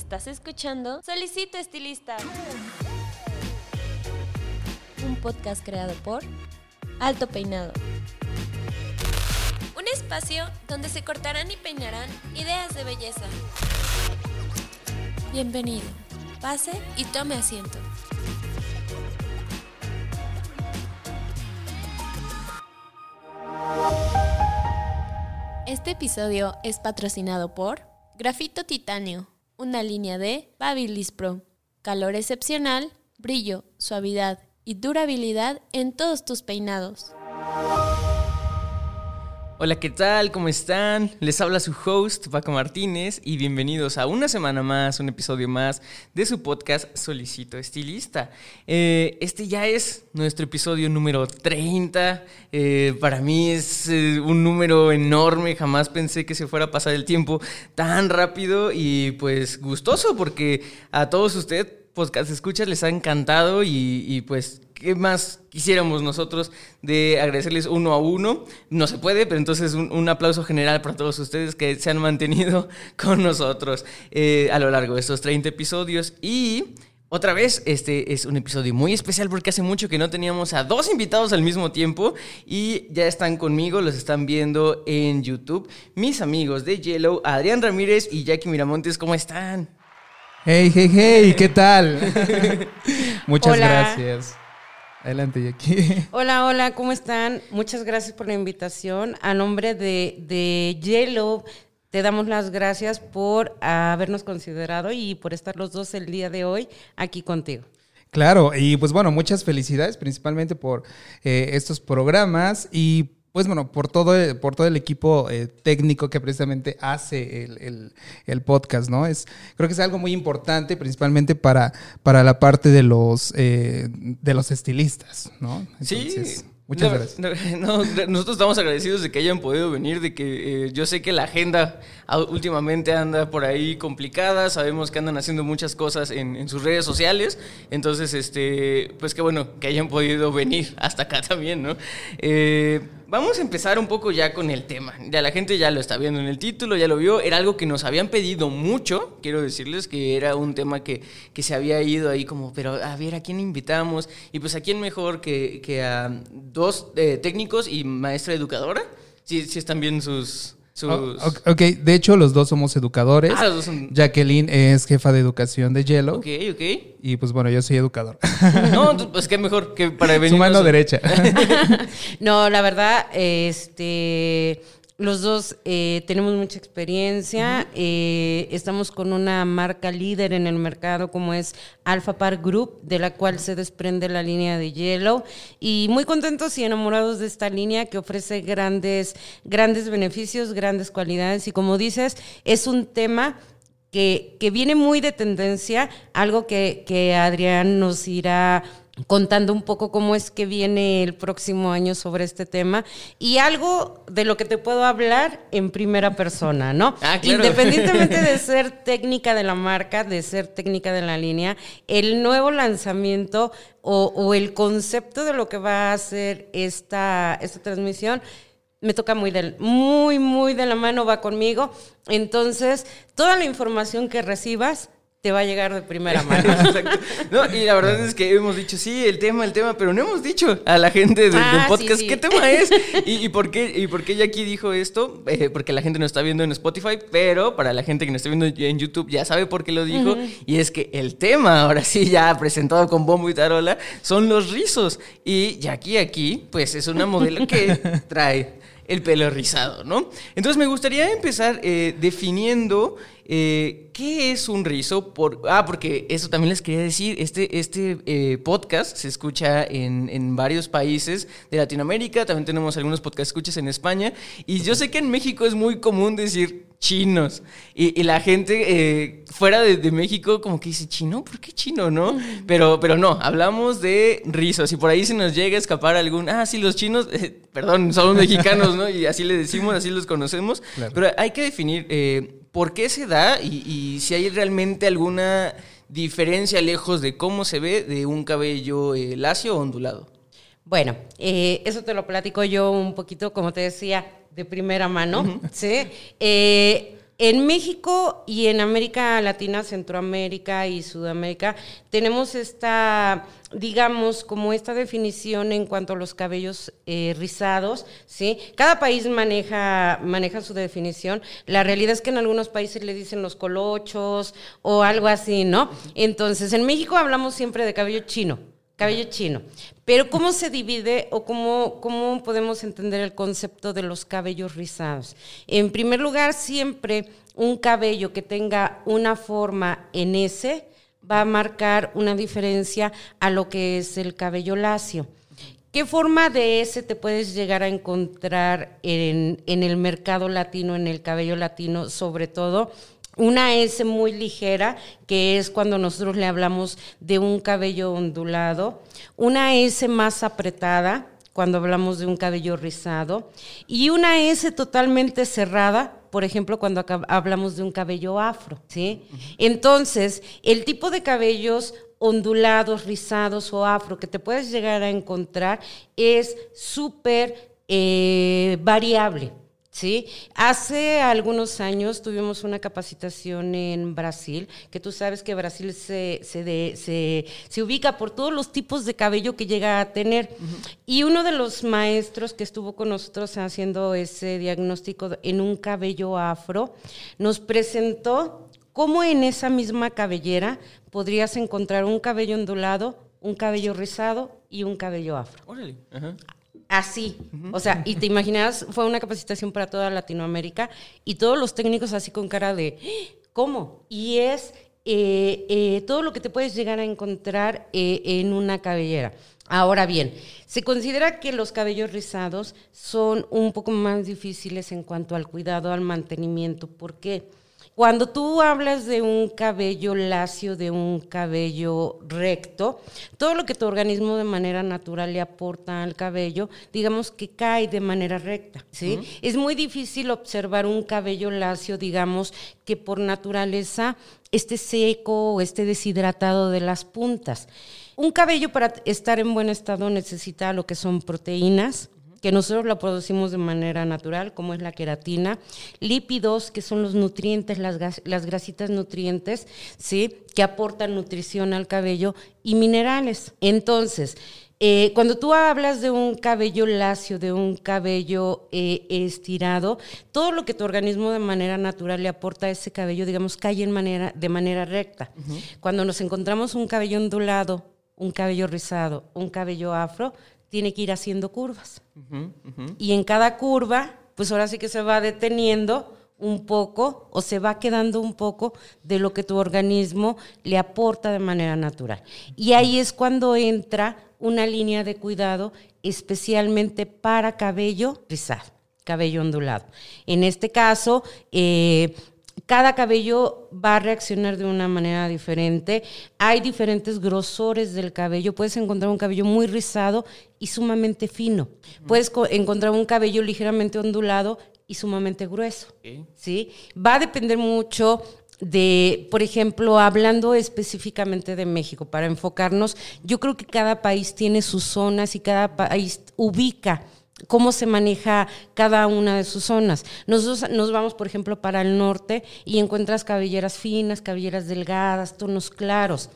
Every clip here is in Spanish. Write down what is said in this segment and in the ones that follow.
Estás escuchando Solicito Estilista. Un podcast creado por Alto Peinado. Un espacio donde se cortarán y peinarán ideas de belleza. Bienvenido. Pase y tome asiento. Este episodio es patrocinado por Grafito Titanio, una línea de Babyliss Pro. Calor excepcional, brillo, suavidad y durabilidad en todos tus peinados. Hola, ¿qué tal? ¿Cómo están? Les habla su host, Paco Martínez, y bienvenidos a una semana más, un episodio más de su podcast Solicito Estilista. Eh, este ya es nuestro episodio número 30. Eh, para mí es eh, un número enorme, jamás pensé que se fuera a pasar el tiempo tan rápido y pues gustoso, porque a todos ustedes, podcast escuchas, les ha encantado y, y pues ¿qué más quisiéramos nosotros de agradecerles uno a uno? No se puede, pero entonces un, un aplauso general para todos ustedes que se han mantenido con nosotros eh, a lo largo de estos 30 episodios. Y otra vez, este es un episodio muy especial porque hace mucho que no teníamos a dos invitados al mismo tiempo y ya están conmigo, los están viendo en YouTube. Mis amigos de Yellow, Adrián Ramírez y Jackie Miramontes, ¿cómo están? Hey, hey, hey, ¿qué tal? Muchas Hola. gracias. Adelante, Jackie. Hola, hola, ¿cómo están? Muchas gracias por la invitación. A nombre de, de Yellow, te damos las gracias por habernos considerado y por estar los dos el día de hoy aquí contigo. Claro, y pues bueno, muchas felicidades principalmente por eh, estos programas y pues bueno, por todo el, por todo el equipo eh, técnico que precisamente hace el, el- el podcast, ¿no? Es, creo que es algo muy importante, principalmente para, para la parte de los, eh, de los estilistas, ¿no? Entonces, Muchas No, gracias. no, no, nosotros estamos agradecidos de que hayan podido venir, de que eh, yo sé que la agenda ah, últimamente anda por ahí complicada, sabemos que andan haciendo muchas cosas en, en sus redes sociales, entonces, este, pues qué bueno que hayan podido venir hasta acá también, ¿no? Eh, vamos a empezar un poco ya con el tema. Ya la gente ya lo está viendo en el título, ya lo vio. Era algo que nos habían pedido mucho. Quiero decirles que era un tema que, que se había ido ahí como, pero a ver, ¿a quién invitamos? Y pues a quién mejor que, que a dos eh, técnicos y maestra educadora. Sí, sí están bien sus... sus... Oh, ok, de hecho los dos somos educadores. Ah, los dos son- Jacqueline es jefa de educación de Yellow. Ok, ok. Y pues bueno, yo soy educador. No, pues qué mejor que para venir... Su mano derecha. No, la verdad, este, los dos eh, tenemos mucha experiencia. eh, estamos con una marca líder en el mercado como es Alpha Park Group, de la cual se desprende la línea de Yellow. Y muy contentos y enamorados de esta línea que ofrece grandes, grandes beneficios, grandes cualidades. Y como dices, es un tema que, que viene muy de tendencia, algo que, que Adrián nos irá contando un poco cómo es que viene el próximo año sobre este tema y algo de lo que te puedo hablar en primera persona, ¿no? Ah, claro. Independientemente de ser técnica de la marca, de ser técnica de la línea, el nuevo lanzamiento o, o el concepto de lo que va a hacer esta, esta transmisión me toca muy, del, muy, muy de la mano, va conmigo. Entonces, toda la información que recibas te va a llegar de primera mano. Exacto. No, y la verdad es que hemos dicho, sí, el tema, el tema, pero no hemos dicho a la gente de- Ah, del sí, podcast sí. qué tema es y, y por qué y por qué Jackie dijo esto, Eh, porque la gente no está viendo en Spotify, pero para la gente que nos está viendo en YouTube ya sabe por qué lo dijo, y es que el tema, ahora sí, ya presentado con bombo y tarola, son los rizos. Y Jackie aquí, pues es una modelo que trae el pelo rizado, ¿no? Entonces me gustaría empezar eh, definiendo eh, qué es un rizo. Por, ah, porque eso también les quería decir, este, este eh, podcast se escucha en, en varios países de Latinoamérica, también tenemos algunos podcast escuchas en España, y yo sé que en México es muy común decir chinos, y, y la gente eh, fuera de, de México como que dice, chino, ¿por qué chino, no? Pero, pero no, hablamos de rizos, y por ahí se nos llega a escapar algún, ah, sí, los chinos, eh, perdón, somos mexicanos, ¿no? Y así le decimos, así los conocemos, Claro. pero hay que definir eh, por qué se da y, y si hay realmente alguna diferencia lejos de cómo se ve de un cabello eh, lacio o ondulado. Bueno, eh, eso te lo platico yo un poquito, como te decía, de primera mano, ¿sí? Eh, En México y en América Latina, Centroamérica y Sudamérica tenemos esta, digamos, como esta definición en cuanto a los cabellos eh, rizados, ¿sí? Cada país maneja, maneja su definición. La realidad es que en algunos países le dicen los colochos o algo así, ¿no? Entonces, en México hablamos siempre de cabello chino. Cabello chino. Pero ¿cómo se divide o cómo, cómo podemos entender el concepto de los cabellos rizados? En primer lugar, siempre un cabello que tenga una forma en S va a marcar una diferencia a lo que es el cabello lacio. ¿Qué forma de S te puedes llegar a encontrar en, en el mercado latino, en el cabello latino sobre todo? Una S muy ligera, que es cuando nosotros le hablamos de un cabello ondulado. Una S más apretada, cuando hablamos de un cabello rizado. Y una S totalmente cerrada, por ejemplo, cuando hablamos de un cabello afro, ¿sí? Entonces, el tipo de cabellos ondulados, rizados o afro que te puedes llegar a encontrar es súper eh, variable. Sí, hace algunos años tuvimos una capacitación en Brasil, que tú sabes que Brasil se, se, se, ubica por todos los tipos de cabello que llega a tener. Y uno de los maestros que estuvo con nosotros haciendo ese diagnóstico en un cabello afro, nos presentó cómo en esa misma cabellera podrías encontrar un cabello ondulado, un cabello rizado y un cabello afro. Órale. Así, o sea, y te imaginas, fue una capacitación para toda Latinoamérica y todos los técnicos así con cara de, ¿cómo? Y es eh, eh, todo lo que te puedes llegar a encontrar eh, en una cabellera. Ahora bien, se considera que los cabellos rizados son un poco más difíciles en cuanto al cuidado, al mantenimiento. ¿Por qué? Cuando tú hablas de un cabello lacio, de un cabello recto, todo lo que tu organismo de manera natural le aporta al cabello, digamos que cae de manera recta, ¿sí? Es muy difícil observar un cabello lacio, digamos, que por naturaleza esté seco o esté deshidratado de las puntas. Un cabello para estar en buen estado necesita lo que son proteínas, que nosotros la producimos de manera natural, como es la queratina, lípidos, que son los nutrientes, las, las grasitas nutrientes, ¿sí? que aportan nutrición al cabello, y minerales. Entonces, eh, cuando tú hablas de un cabello lacio, de un cabello eh, estirado, todo lo que tu organismo de manera natural le aporta a ese cabello, digamos, cae en manera, de manera recta. Cuando nos encontramos un cabello ondulado, un cabello rizado, un cabello afro, tiene que ir haciendo curvas. Y en cada curva, pues ahora sí que se va deteniendo un poco o se va quedando un poco de lo que tu organismo le aporta de manera natural. Y ahí es cuando entra una línea de cuidado especialmente para cabello rizado, cabello ondulado. En este caso, eh, cada cabello va a reaccionar de una manera diferente. Hay diferentes grosores del cabello. Puedes encontrar un cabello muy rizado y sumamente fino. Puedes encontrar un cabello ligeramente ondulado y sumamente grueso. ¿sí? Va a depender mucho de, por ejemplo, hablando específicamente de México, para enfocarnos, yo creo que cada país tiene sus zonas y cada país ubica cómo se maneja cada una de sus zonas. Nosotros nos vamos, por ejemplo, para el norte y encuentras cabelleras finas, cabelleras delgadas, tonos claros.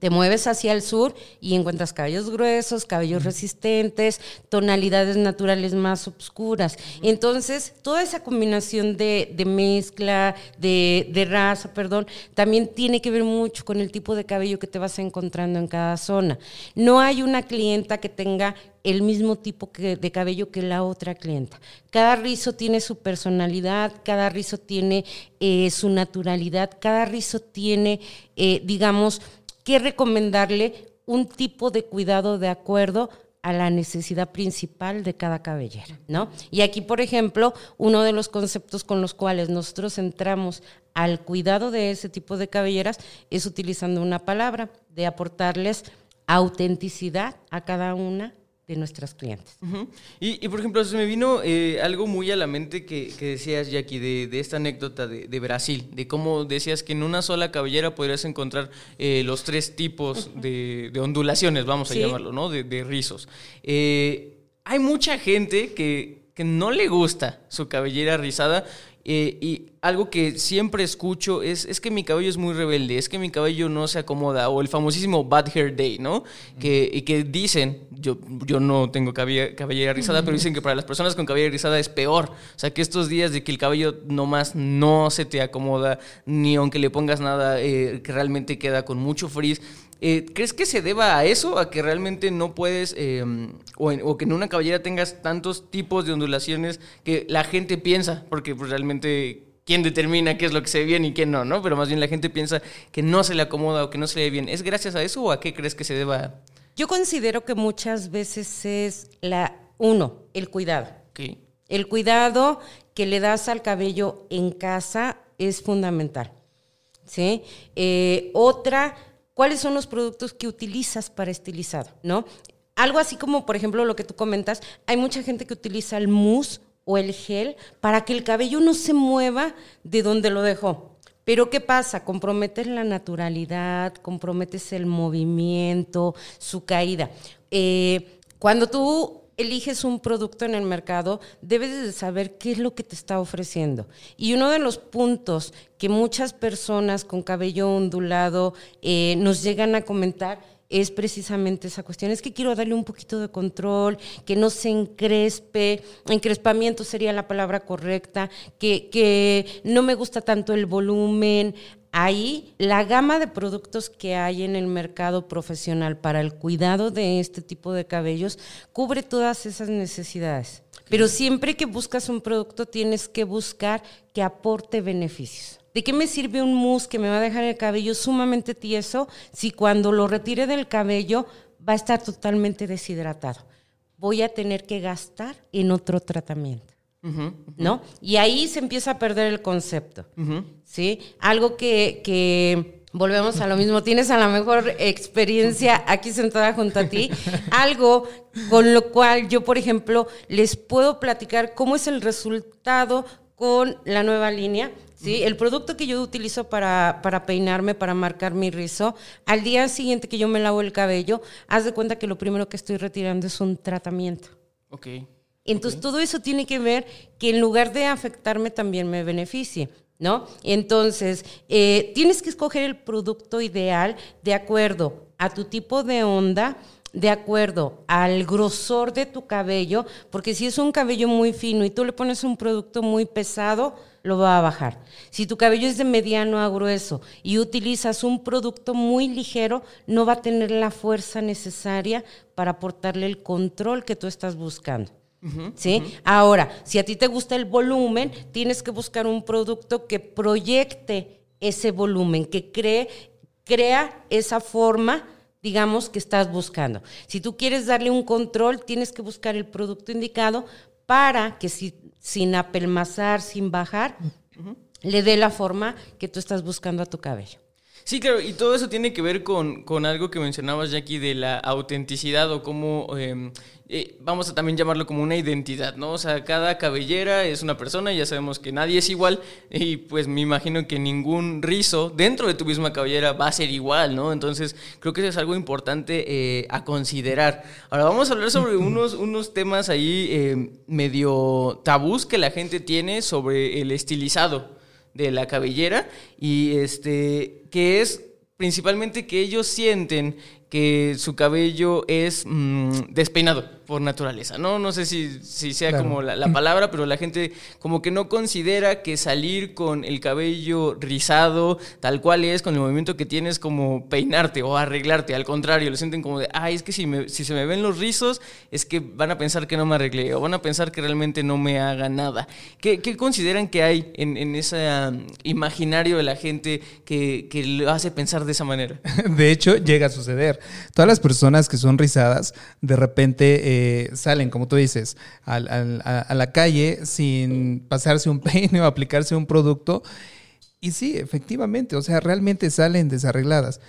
Te mueves hacia el sur y encuentras cabellos gruesos, cabellos resistentes, tonalidades naturales más oscuras. Entonces, toda esa combinación de, mezcla, de, raza, perdón, también tiene que ver mucho con el tipo de cabello que te vas encontrando en cada zona. No hay una clienta que tenga el mismo tipo de cabello que la otra clienta. Cada rizo tiene su personalidad, cada rizo tiene eh, su naturalidad, cada rizo tiene, eh, digamos, que recomendarle un tipo de cuidado de acuerdo a la necesidad principal de cada cabellera, ¿no? Y aquí, por ejemplo, uno de los conceptos con los cuales nosotros entramos al cuidado de ese tipo de cabelleras es utilizando una palabra, de aportarles autenticidad a cada una de nuestras clientes. y, por ejemplo, se me vino eh, algo muy a la mente que, decías, Jackie, de, de esta anécdota de, Brasil, de cómo decías que en una sola cabellera podrías encontrar eh, los tres tipos de, ondulaciones, vamos a llamarlo, ¿no? De, rizos. Eh, hay mucha gente que, que, no le gusta su cabellera rizada y algo que siempre escucho es, es que mi cabello es muy rebelde, es que mi cabello no se acomoda, o el famosísimo Bad Hair Day, ¿no? Que, y que dicen, yo, yo no tengo cabellera, cabellera rizada, pero dicen que para las personas con cabellera rizada es peor. O sea, que estos días de que el cabello nomás no se te acomoda, ni aunque le pongas nada, eh, que realmente queda con mucho frizz. Eh, ¿Crees que se deba a eso? ¿A que realmente no puedes, eh, o, en- o que en una cabellera tengas tantos tipos de ondulaciones que la gente piensa? Porque pues, realmente, ¿quién determina qué es lo que se ve bien y qué no, no? Pero más bien la gente piensa que no se le acomoda o que no se le ve bien. ¿Es gracias a eso o a qué crees que se deba? Yo considero que muchas veces es la uno, el cuidado. El cuidado que le das al cabello en casa es fundamental. ¿sí? Eh, otra, ¿cuáles son los productos que utilizas para estilizado? ¿no? Algo así como, por ejemplo, lo que tú comentas, hay mucha gente que utiliza el mousse o el gel para que el cabello no se mueva de donde lo dejó. Pero ¿qué pasa? Comprometes la naturalidad, comprometes el movimiento, su caída. Eh, cuando tú eliges un producto en el mercado, debes de saber qué es lo que te está ofreciendo. Y uno de los puntos que muchas personas con cabello ondulado eh, nos llegan a comentar es precisamente esa cuestión. Es que quiero darle un poquito de control, que no se encrespe, encrespamiento sería la palabra correcta, que, que no me gusta tanto el volumen. Ahí la gama de productos que hay en el mercado profesional para el cuidado de este tipo de cabellos cubre todas esas necesidades. Pero siempre que buscas un producto tienes que buscar que aporte beneficios. ¿De qué me sirve un mousse que me va a dejar el cabello sumamente tieso si cuando lo retire del cabello va a estar totalmente deshidratado? Voy a tener que gastar en otro tratamiento. ¿No? Y ahí se empieza a perder el concepto. ¿Sí? Algo que, que volvemos a lo mismo. Tienes a la mejor experiencia aquí sentada junto a ti. Algo con lo cual yo, por ejemplo, les puedo platicar cómo es el resultado con la nueva línea. ¿sí? El producto que yo utilizo para, para peinarme, para marcar mi rizo, al día siguiente que yo me lavo el cabello, haz de cuenta que lo primero que estoy retirando es un tratamiento. Ok. Entonces, todo eso tiene que ver que en lugar de afectarme, también me beneficie. ¿No? Entonces, eh, tienes que escoger el producto ideal de acuerdo a tu tipo de onda, de acuerdo al grosor de tu cabello, porque si es un cabello muy fino y tú le pones un producto muy pesado, lo va a bajar. Si tu cabello es de mediano a grueso y utilizas un producto muy ligero, no va a tener la fuerza necesaria para aportarle el control que tú estás buscando. ¿Sí? Ahora, si a ti te gusta el volumen, tienes que buscar un producto que proyecte ese volumen, que cree, crea esa forma, digamos, que estás buscando. Si tú quieres darle un control, tienes que buscar el producto indicado para que si, sin apelmazar, sin bajar, le dé la forma que tú estás buscando a tu cabello. Sí, claro, y todo eso tiene que ver con, con algo que mencionabas, Jackie, de la autenticidad o cómo, eh, eh, vamos a también llamarlo como una identidad, ¿no? O sea, cada cabellera es una persona, ya sabemos que nadie es igual y pues me imagino que ningún rizo dentro de tu misma cabellera va a ser igual, ¿no? Entonces, creo que eso es algo importante eh, a considerar. Ahora vamos a hablar sobre unos, unos temas ahí eh, medio tabús que la gente tiene sobre el estilizado de la cabellera y este que es principalmente que ellos sienten que su cabello es mm, despeinado por naturaleza, ¿no? No sé si, si sea Claro. como la, la palabra, pero la gente como que no considera que salir con el cabello rizado, tal cual es, con el movimiento que tienes, como peinarte o arreglarte. Al contrario, lo sienten como de, ay, es que si, me- si se me ven los rizos, es que van a pensar que no me arreglé o van a pensar que realmente no me haga nada. ¿Qué, qué consideran que hay en, en ese um, imaginario de la gente que, que lo hace pensar de esa manera? De hecho, llega a suceder. Todas las personas que son rizadas, de repente eh, salen, como tú dices, a, la calle sin pasarse un peine o aplicarse un producto. Y sí, efectivamente, o sea, realmente salen desarregladas.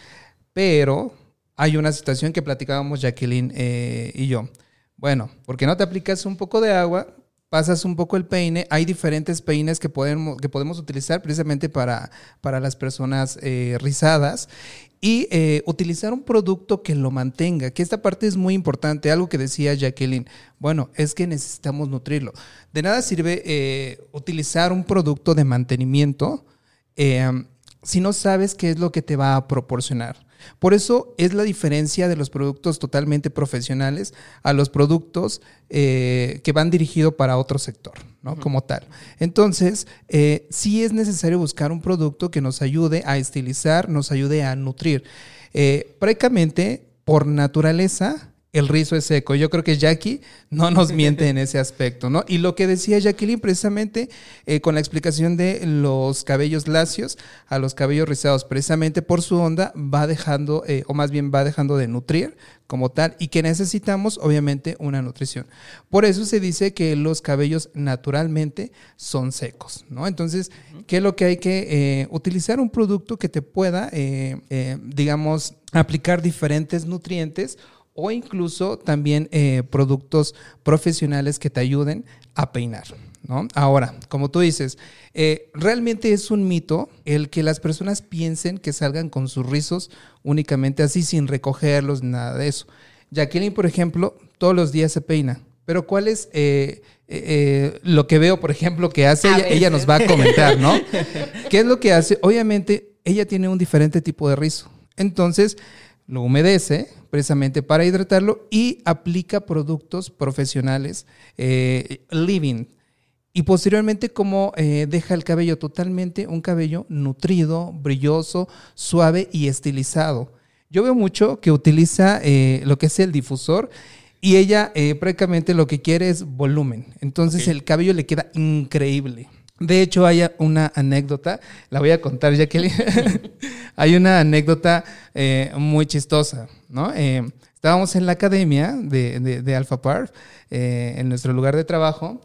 Pero hay una situación que platicábamos Jacqueline eh, y yo. Bueno, ¿por qué no te aplicas un poco de agua pasas un poco el peine, hay diferentes peines que podemos, que podemos utilizar precisamente para, para las personas eh, rizadas y eh, utilizar un producto que lo mantenga, que esta parte es muy importante, algo que decía Jacqueline, bueno, es que necesitamos nutrirlo. De nada sirve eh, utilizar un producto de mantenimiento si no sabes qué es lo que te va a proporcionar. Por eso es la diferencia de los productos totalmente profesionales a los productos eh, que van dirigidos para otro sector, ¿no? Como tal. Entonces, eh, sí es necesario buscar un producto que nos ayude a estilizar, nos ayude a nutrir. Eh, prácticamente, por naturaleza, el rizo es seco. Yo creo que Jackie no nos miente en ese aspecto, ¿no? Y lo que decía Jacqueline precisamente eh, con la explicación de los cabellos lacios a los cabellos rizados, precisamente por su onda va dejando, eh, o más bien va dejando de nutrir como tal, y que necesitamos obviamente una nutrición. Por eso se dice que los cabellos naturalmente son secos, ¿no? Entonces, ¿qué es lo que hay que eh, utilizar? Un producto que te pueda, digamos, aplicar diferentes nutrientes o incluso también eh, productos profesionales que te ayuden a peinar. ¿no? Ahora, como tú dices, eh, realmente es un mito el que las personas piensen que salgan con sus rizos únicamente así sin recogerlos, nada de eso. Jacqueline, por ejemplo, todos los días se peina. Pero ¿cuál es eh, lo que veo, por ejemplo, que hace? Ella, ella, nos va a comentar, ¿no? ¿Qué es lo que hace? Obviamente, ella tiene un diferente tipo de rizo. Entonces, lo humedece precisamente para hidratarlo y aplica productos profesionales eh, living. Y posteriormente como eh, deja el cabello totalmente un cabello nutrido, brilloso, suave y estilizado. Yo veo mucho que utiliza eh, lo que es el difusor y ella prácticamente lo que quiere es volumen. Entonces el cabello le queda increíble. De hecho, hay una anécdota, la voy a contar, Jacqueline. hay una anécdota eh, muy chistosa, ¿no? Eh, estábamos en la academia de, de, Alpha Park, eh, en nuestro lugar de trabajo,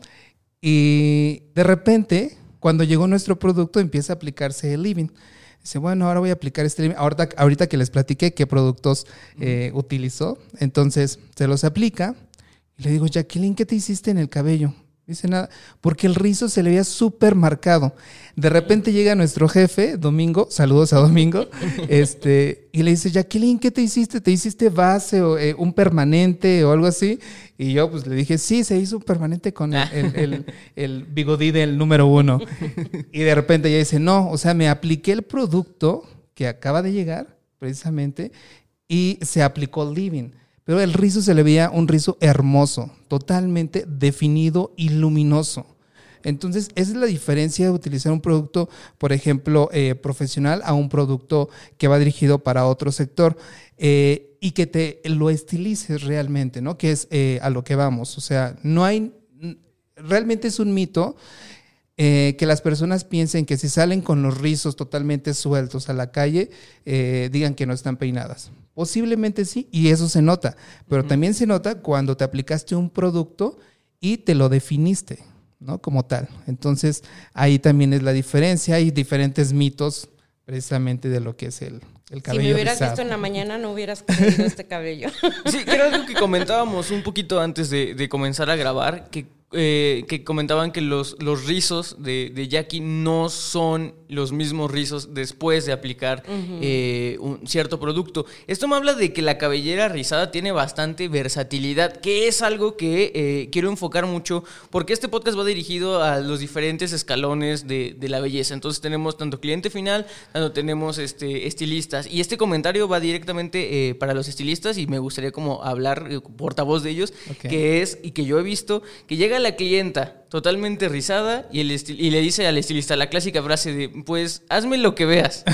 y de repente, cuando llegó nuestro producto, empieza a aplicarse el living. Dice, bueno, ahora voy a aplicar este living. Ahorita, ahorita que les platiqué qué productos utilizó, entonces se los aplica. Y le digo, Jacqueline, ¿qué te hiciste en el cabello? Dice nada, porque el rizo se le veía súper marcado. De repente llega nuestro jefe, Domingo, saludos a Domingo, este, y le dice, Jacqueline, ¿qué te hiciste? ¿Te hiciste base o eh, un permanente o algo así? Y yo pues le dije, sí, se hizo un permanente con el, el, bigodí del número uno. Y de repente ella dice, no, o sea, me apliqué el producto que acaba de llegar, precisamente, y se aplicó living. Pero el rizo se le veía un rizo hermoso, totalmente definido y luminoso. Entonces, esa es la diferencia de utilizar un producto, por ejemplo, eh, profesional a un producto que va dirigido para otro sector eh, y que te lo estilices realmente, ¿no? Que es eh, a lo que vamos. O sea, no hay, realmente es un mito que las personas piensen que si salen con los rizos totalmente sueltos a la calle, digan que no están peinadas. Posiblemente sí, y eso se nota, pero también se nota cuando te aplicaste un producto y te lo definiste, ¿no? Como tal. Entonces, ahí también es la diferencia, hay diferentes mitos precisamente de lo que es el, el cabello. Si me hubieras visto en la mañana, no hubieras creído este cabello. Sí, que era algo que comentábamos un poquito antes de, de comenzar a grabar, que eh, que comentaban que los, los rizos de, de, Jackie no son los mismos rizos después de aplicar eh, un cierto producto. Esto me habla de que la cabellera rizada tiene bastante versatilidad, que es algo que eh, quiero enfocar mucho, porque este podcast va dirigido a los diferentes escalones de, de, la belleza. Entonces tenemos tanto cliente final, tanto tenemos este, estilistas. Y este comentario va directamente para los estilistas y me gustaría como hablar portavoz de ellos, que es, y que yo he visto, que llega la clienta totalmente rizada y, el y le dice al estilista la clásica frase de, pues hazme lo que veas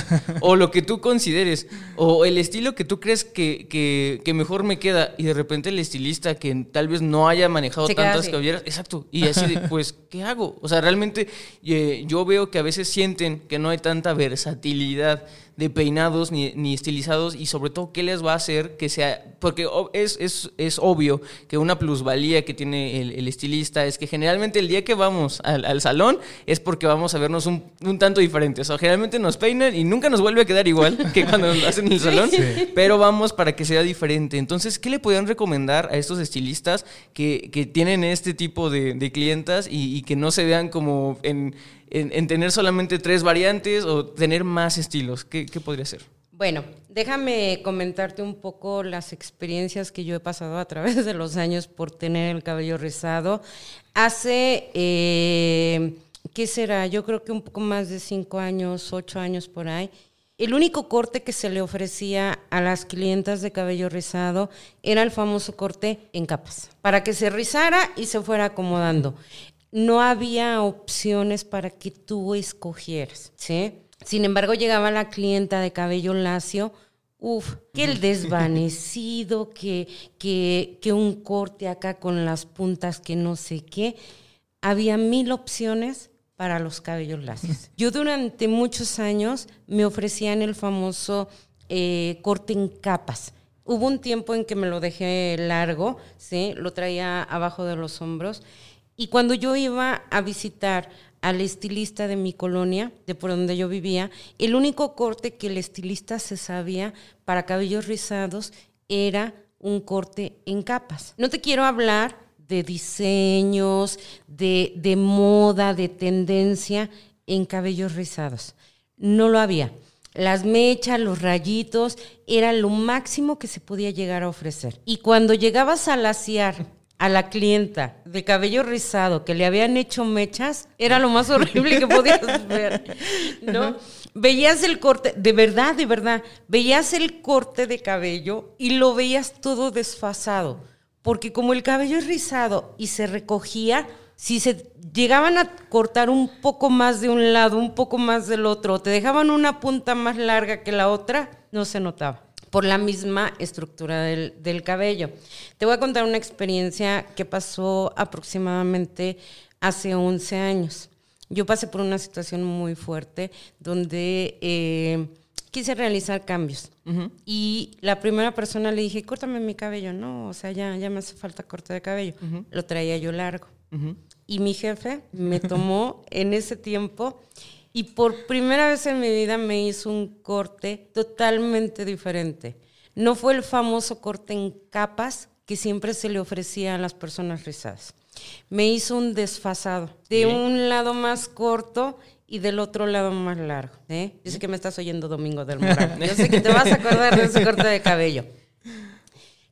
o lo que tú consideres o el estilo que tú crees que, que, mejor me queda y de repente el estilista que tal vez no haya manejado tantas cabelleras, exacto, y así de, pues, ¿qué hago? O sea, realmente eh, yo veo que a veces sienten que no hay tanta versatilidad de peinados ni, ni, estilizados y sobre todo qué les va a hacer que sea, porque es, es, es obvio que una plusvalía que tiene el, el estilista es que generalmente el día que vamos al, al salón es porque vamos a vernos un, un, tanto diferente. O sea, generalmente nos peinan y nunca nos vuelve a quedar igual que cuando lo hacen en el salón, pero vamos para que sea diferente. Entonces, ¿qué le podrían recomendar a estos estilistas que, que tienen este tipo de, de clientas y, y, que no se vean como en, en, en, tener solamente tres variantes o tener más estilos? ¿Qué, qué podría ser? Bueno, déjame comentarte un poco las experiencias que yo he pasado a través de los años por tener el cabello rizado. Hace, eh, ¿qué será? Yo creo que un poco más de cinco años, ocho años por ahí. El único corte que se le ofrecía a las clientas de cabello rizado era el famoso corte en capas, para que se rizara y se fuera acomodando. No había opciones para que tú escogieras, ¿sí? Sin embargo, llegaba la clienta de cabello lacio, uff, que el desvanecido, que, que, que un corte acá con las puntas que no sé qué. Había mil opciones para los cabellos lacios. Yo durante muchos años me ofrecían el famoso eh, corte en capas. Hubo un tiempo en que me lo dejé largo, ¿sí? lo traía abajo de los hombros. Y cuando yo iba a visitar al estilista de mi colonia, de por donde yo vivía, el único corte que el estilista se sabía para cabellos rizados era un corte en capas. No te quiero hablar de diseños, de, moda, de tendencia en cabellos rizados. No lo había. Las mechas, los rayitos, era lo máximo que se podía llegar a ofrecer. Y cuando llegabas a laciar a la clienta de cabello rizado que le habían hecho mechas, era lo más horrible que podías ver, ¿no? Veías el corte, de verdad, de verdad, veías el corte de cabello y lo veías todo desfasado, porque como el cabello es rizado y se recogía, si se llegaban a cortar un poco más de un lado, un poco más del otro, o te dejaban una punta más larga que la otra, no se notaba por la misma estructura del, del, cabello. Te voy a contar una experiencia que pasó aproximadamente hace 11 años. Yo pasé por una situación muy fuerte donde eh, quise realizar cambios. Uh -huh. Y la primera persona le dije, córtame mi cabello. No, o sea, ya, ya me hace falta corte de cabello. Uh -huh. Lo traía yo largo. Uh -huh. Y mi jefe me tomó en ese tiempo y por primera vez en mi vida me hizo un corte totalmente diferente. No fue el famoso corte en capas que siempre se le ofrecía a las personas rizadas. Me hizo un desfasado, de un lado más corto y del otro lado más largo. ¿eh? Yo sé que me estás oyendo Domingo del Moral. Yo sé que te vas a acordar de ese corte de cabello.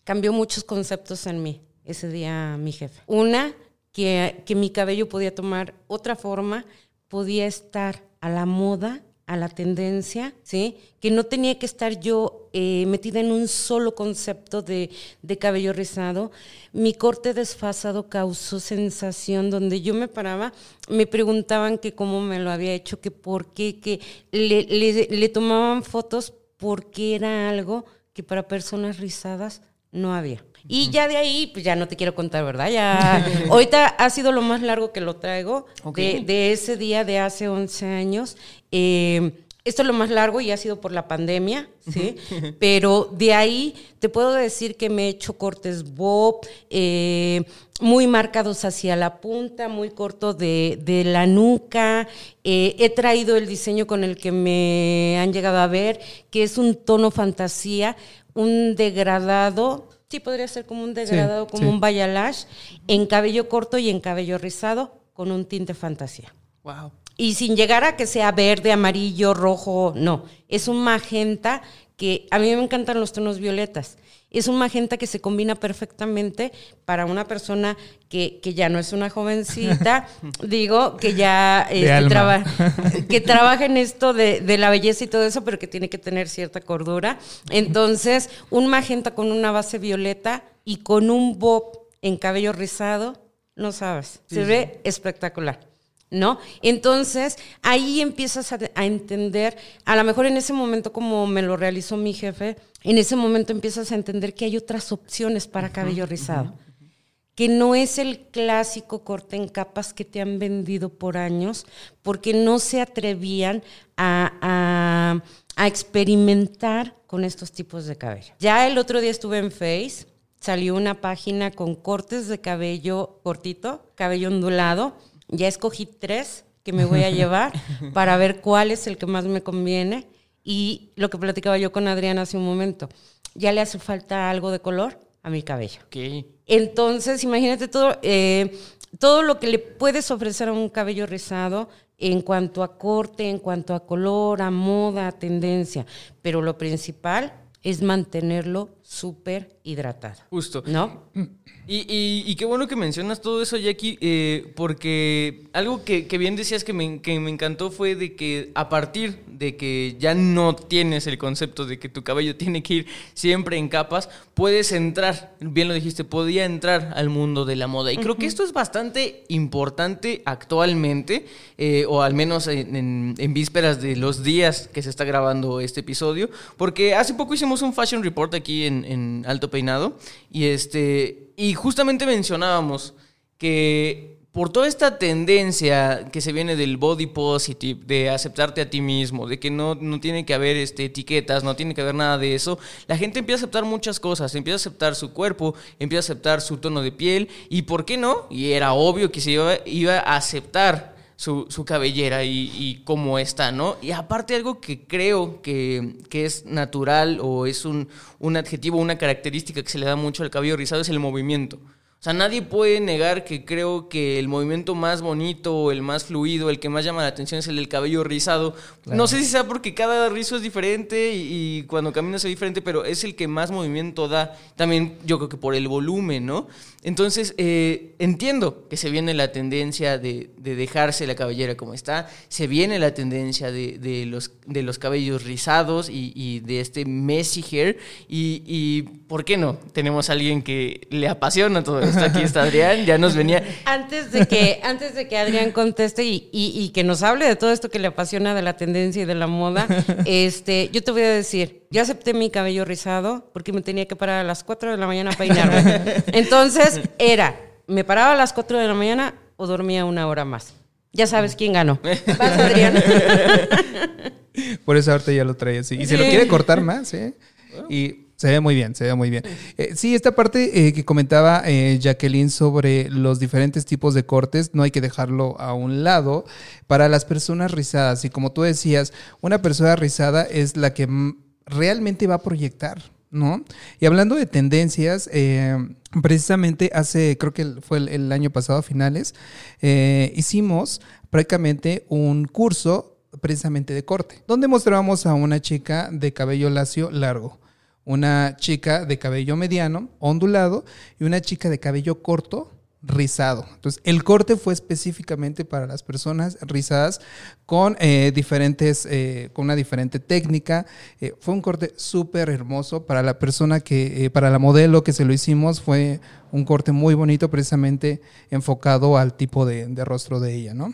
Cambió muchos conceptos en mí ese día mi jefe. Una, que, que mi cabello podía tomar otra forma, podía estar a la moda, a la tendencia, ¿sí? Que no tenía que estar yo eh, metida en un solo concepto de, de, cabello rizado. Mi corte desfasado causó sensación donde yo me paraba, me preguntaban que cómo me lo había hecho, que por qué, que le, le, le tomaban fotos porque era algo que para personas rizadas no había. Y ya de ahí, pues ya no te quiero contar, ¿verdad? Ya, ahorita ha sido lo más largo que lo traigo okay. de, de, ese día de hace 11 años. Eh, esto es lo más largo y ha sido por la pandemia, ¿sí? Pero de ahí te puedo decir que me he hecho cortes bob, eh, muy marcados hacia la punta, muy corto de, de la nuca. Eh, he traído el diseño con el que me han llegado a ver, que es un tono fantasía, un degradado Sí, podría ser como un degradado, sí, como sí. un bayalash, en cabello corto y en cabello rizado, con un tinte fantasía. Wow. Y sin llegar a que sea verde, amarillo, rojo, no. Es un magenta que a mí me encantan los tonos violetas. Es un magenta que se combina perfectamente para una persona que, que ya no es una jovencita, digo, que ya este, traba, que trabaja en esto de, de, la belleza y todo eso, pero que tiene que tener cierta cordura. Entonces, un magenta con una base violeta y con un bob en cabello rizado, no sabes, se ve espectacular. ¿No? Entonces, ahí empiezas a, a, entender, a lo mejor en ese momento como me lo realizó mi jefe, en ese momento empiezas a entender que hay otras opciones para uh -huh, cabello rizado. Uh -huh. Que no es el clásico corte en capas que te han vendido por años, porque no se atrevían a, a, a experimentar con estos tipos de cabello. Ya el otro día estuve en Face, salió una página con cortes de cabello cortito, cabello ondulado, Ya escogí tres que me voy a llevar para ver cuál es el que más me conviene. Y lo que platicaba yo con Adriana hace un momento, ya le hace falta algo de color a mi cabello. Ok. Entonces, imagínate todo, eh, todo lo que le puedes ofrecer a un cabello rizado en cuanto a corte, en cuanto a color, a moda, a tendencia. Pero lo principal es mantenerlo súper Justo. ¿No? Y, y- y qué bueno que mencionas todo eso, Jackie, eh, porque algo que, que bien decías que me, que me encantó fue de que a partir de que ya no tienes el concepto de que tu cabello tiene que ir siempre en capas, puedes entrar, bien lo dijiste, podía entrar al mundo de la moda. Y creo que esto es bastante importante actualmente, eh, o al menos en, en- en vísperas de los días que se está grabando este episodio, porque hace poco hicimos un fashion report aquí en, en Alto Y este y justamente mencionábamos que por toda esta tendencia que se viene del body positive, de aceptarte a ti mismo, de que no, no tiene que haber este, etiquetas, no tiene que haber nada de eso, la gente empieza a aceptar muchas cosas, empieza a aceptar su cuerpo, empieza a aceptar su tono de piel, y ¿por qué no? Y era obvio que se iba, iba a aceptar su, su cabellera y, cómo está, ¿no? Y aparte algo que creo que, que es natural o es un, un adjetivo, una característica que se le da mucho al cabello rizado es el movimiento. O sea, nadie puede negar que creo que el movimiento más bonito, el más fluido, el que más llama la atención es el del cabello rizado. No sé si sea porque cada rizo es diferente y, y cuando caminas es diferente, pero es el que más movimiento da. También yo creo que por el volumen, ¿no? Entonces, eh, entiendo que se viene la tendencia de, de dejarse la cabellera como está, se viene la tendencia de, de los, de los cabellos rizados y, y de este messy hair. Y, y, ¿por qué no? Tenemos a alguien que le apasiona todo esto. Aquí está Adrián, ya nos venía. Antes de que, antes de que Adrián conteste y, y- y que nos hable de todo esto que le apasiona de la tendencia y de la moda, este, yo te voy a decir, yo acepté mi cabello rizado porque me tenía que parar a las 4 de la mañana a peinarme. Entonces era, me paraba a las 4 de la mañana o dormía una hora más. Ya sabes quién ganó. Vas, Adrián. Por eso ahorita ya lo trae así. Y se lo quiere cortar más, ¿eh? Y se ve muy bien, se ve muy bien. Eh, sí, esta parte eh, que comentaba eh, Jacqueline sobre los diferentes tipos de cortes, no hay que dejarlo a un lado. Para las personas rizadas, y como tú decías, una persona rizada es la que realmente va a proyectar. ¿No? Y hablando de tendencias, eh, precisamente hace, creo que fue el, el año pasado a finales, eh, hicimos prácticamente un curso precisamente de corte, donde mostrábamos a una chica de cabello lacio largo, una chica de cabello mediano, ondulado, y una chica de cabello corto, rizado. Entonces, el corte fue específicamente para las personas rizadas con eh, diferentes, eh, con una diferente técnica. Eh, fue un corte súper hermoso para la persona que, para la modelo que se lo hicimos, fue un corte muy bonito, precisamente enfocado al tipo de, de rostro de ella, ¿no?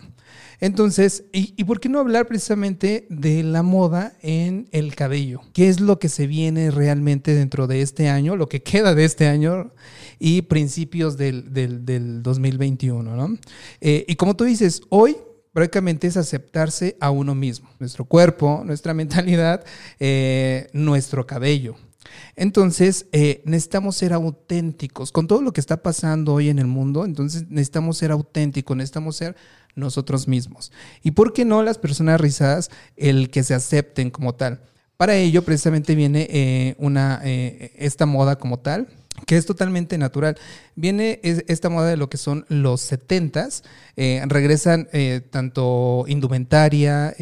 Entonces, ¿y, ¿y por qué no hablar precisamente de la moda en el cabello? ¿Qué es lo que se viene realmente dentro de este año, lo que queda de este año y principios del, del, del 2021, ¿no? Eh, y como tú dices, hoy prácticamente es aceptarse a uno mismo, nuestro cuerpo, nuestra mentalidad, eh, nuestro cabello. Entonces, eh, necesitamos ser auténticos con todo lo que está pasando hoy en el mundo. Entonces, necesitamos ser auténticos, necesitamos ser nosotros mismos. ¿Y por qué no las personas rizadas, el que se acepten como tal? Para ello, precisamente viene eh, una, eh, esta moda como tal, que es totalmente natural. Viene es- esta moda de lo que son los setentas, eh, regresan tanto indumentaria,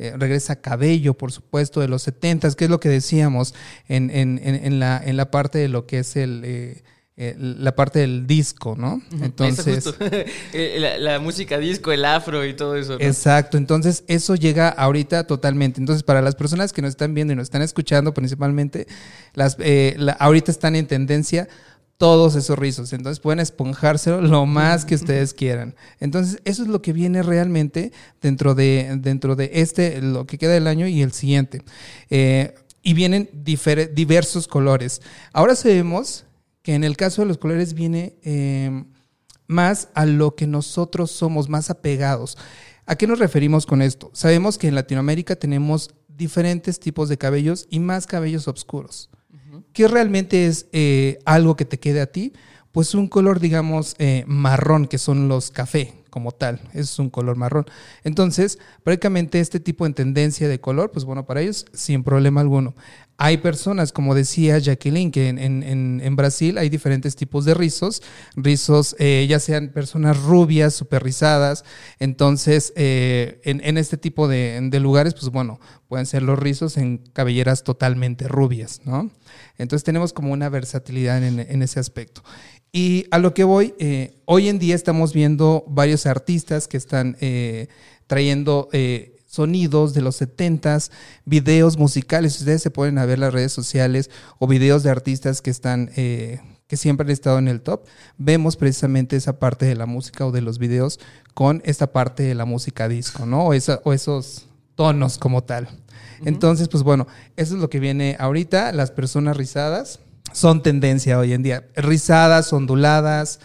eh, regresa cabello, por supuesto, de los setentas, que es lo que decíamos en, en- en- en la, en la parte de lo que es el... eh, eh, la parte del disco, ¿no? Entonces, la, la música disco, el afro y todo eso. ¿no? Exacto, entonces eso llega ahorita totalmente. Entonces, para las personas que nos están viendo y nos están escuchando principalmente, las, eh, la- ahorita están en tendencia todos esos rizos. Entonces pueden esponjárselo lo más que ustedes quieran. Entonces, eso es lo que viene realmente dentro de, dentro de este, lo que queda del año y el siguiente. Eh, y vienen diversos colores. Ahora sabemos que en el caso de los colores viene eh, más a lo que nosotros somos, más apegados. ¿A qué nos referimos con esto? Sabemos que en Latinoamérica tenemos diferentes tipos de cabellos y más cabellos oscuros. ¿Qué realmente es eh, algo que te quede a ti? Pues un color, digamos, eh, marrón, que son los café, como tal, es un color marrón. Entonces, prácticamente este tipo de tendencia de color, pues bueno, para ellos sin problema alguno. Hay personas, como decía Jacqueline, que en, Brasil hay diferentes tipos de rizos, rizos eh, ya sean personas rubias, super rizadas, entonces en, este tipo de, lugares, pues bueno, pueden ser los rizos en cabelleras totalmente rubias, ¿no? Entonces tenemos como una versatilidad en, ese aspecto. Y a lo que voy, eh, hoy en día estamos viendo varios artistas que están eh, trayendo eh, sonidos de los 70s, videos musicales. Ustedes se pueden ver las redes sociales o videos de artistas que están, eh, que siempre han estado en el top. Vemos precisamente esa parte de la música o de los videos con esta parte de la música disco, ¿no? O, esa, o esos tonos como tal. Entonces, pues bueno, eso es lo que viene ahorita. Las personas rizadas son tendencia hoy en día. Rizadas, onduladas,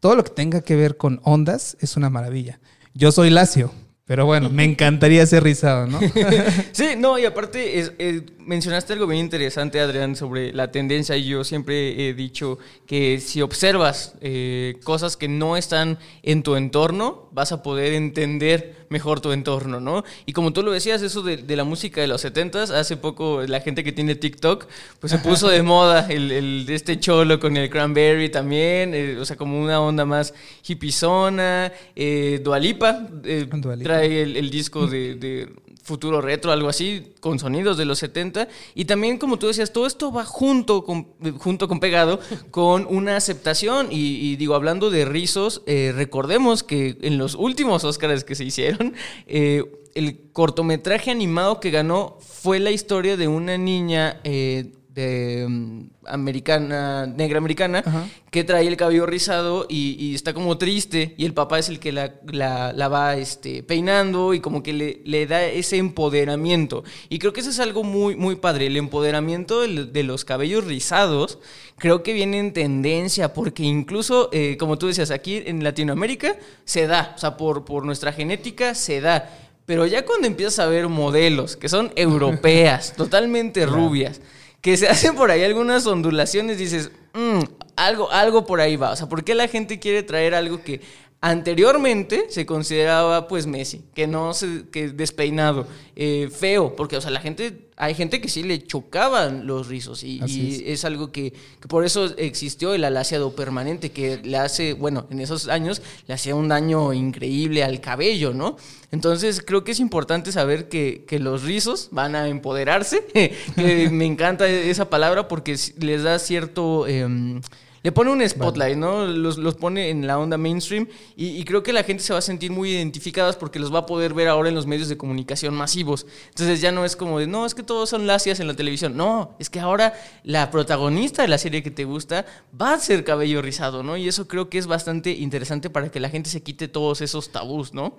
todo lo que tenga que ver con ondas es una maravilla. Yo soy lacio, pero bueno, me encantaría ser rizado, ¿no? sí, no, y aparte es, es, mencionaste algo bien interesante, Adrián, sobre la tendencia. Y yo siempre he dicho que si observas eh, cosas que no están en tu entorno, vas a poder entender mejor tu entorno, ¿no? Y como tú lo decías, eso de, de la música de los 70s, hace poco la gente que tiene TikTok, pues se puso de moda el, el de este cholo con el cranberry también, eh, o sea, como una onda más hippiezona. Eh, Dualipa, Dualipa. trae el, el disco de, de futuro retro, algo así, con sonidos de los 70. Y también, como tú decías, todo esto va junto con, junto con pegado con una aceptación. Y, y digo, hablando de rizos, eh, recordemos que en los últimos Oscars que se hicieron, eh, el cortometraje animado que ganó fue la historia de una niña eh, de um, americana, negra americana, Ajá. que trae el cabello rizado y, y, está como triste y el papá es el que la, la, la va este, peinando y como que le, le, da ese empoderamiento. Y creo que eso es algo muy, muy padre, el empoderamiento de, de los cabellos rizados creo que viene en tendencia porque incluso, eh, como tú decías, aquí en Latinoamérica se da, o sea, por, por nuestra genética se da. Pero ya cuando empiezas a ver modelos que son europeas, totalmente rubias, que se hacen por ahí algunas ondulaciones, dices, mmm, algo, algo por ahí va. O sea, ¿por qué la gente quiere traer algo que anteriormente se consideraba pues Messi, que no se, que despeinado, eh, feo, porque o sea, la gente, hay gente que sí le chocaban los rizos y, y es. es. algo que, que, por eso existió el alaciado permanente, que le hace, bueno, en esos años le hacía un daño increíble al cabello, ¿no? Entonces creo que es importante saber que, que los rizos van a empoderarse, que me encanta esa palabra porque les da cierto... Eh, le pone un spotlight, ¿no? Los, los, pone en la onda mainstream y, y, creo que la gente se va a sentir muy identificadas porque los va a poder ver ahora en los medios de comunicación masivos. Entonces ya no es como de, no, es que todos son lacias en la televisión. No, es que ahora la protagonista de la serie que te gusta va a ser cabello rizado, ¿no? Y eso creo que es bastante interesante para que la gente se quite todos esos tabús, ¿no?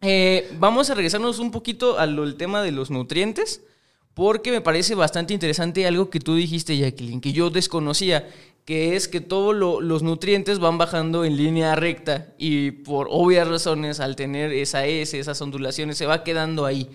Eh, vamos a regresarnos un poquito al tema de los nutrientes porque me parece bastante interesante algo que tú dijiste, Jacqueline, que yo desconocía, que es que todos lo, los nutrientes van bajando en línea recta y por obvias razones, al tener esa S, esas ondulaciones, se va quedando ahí.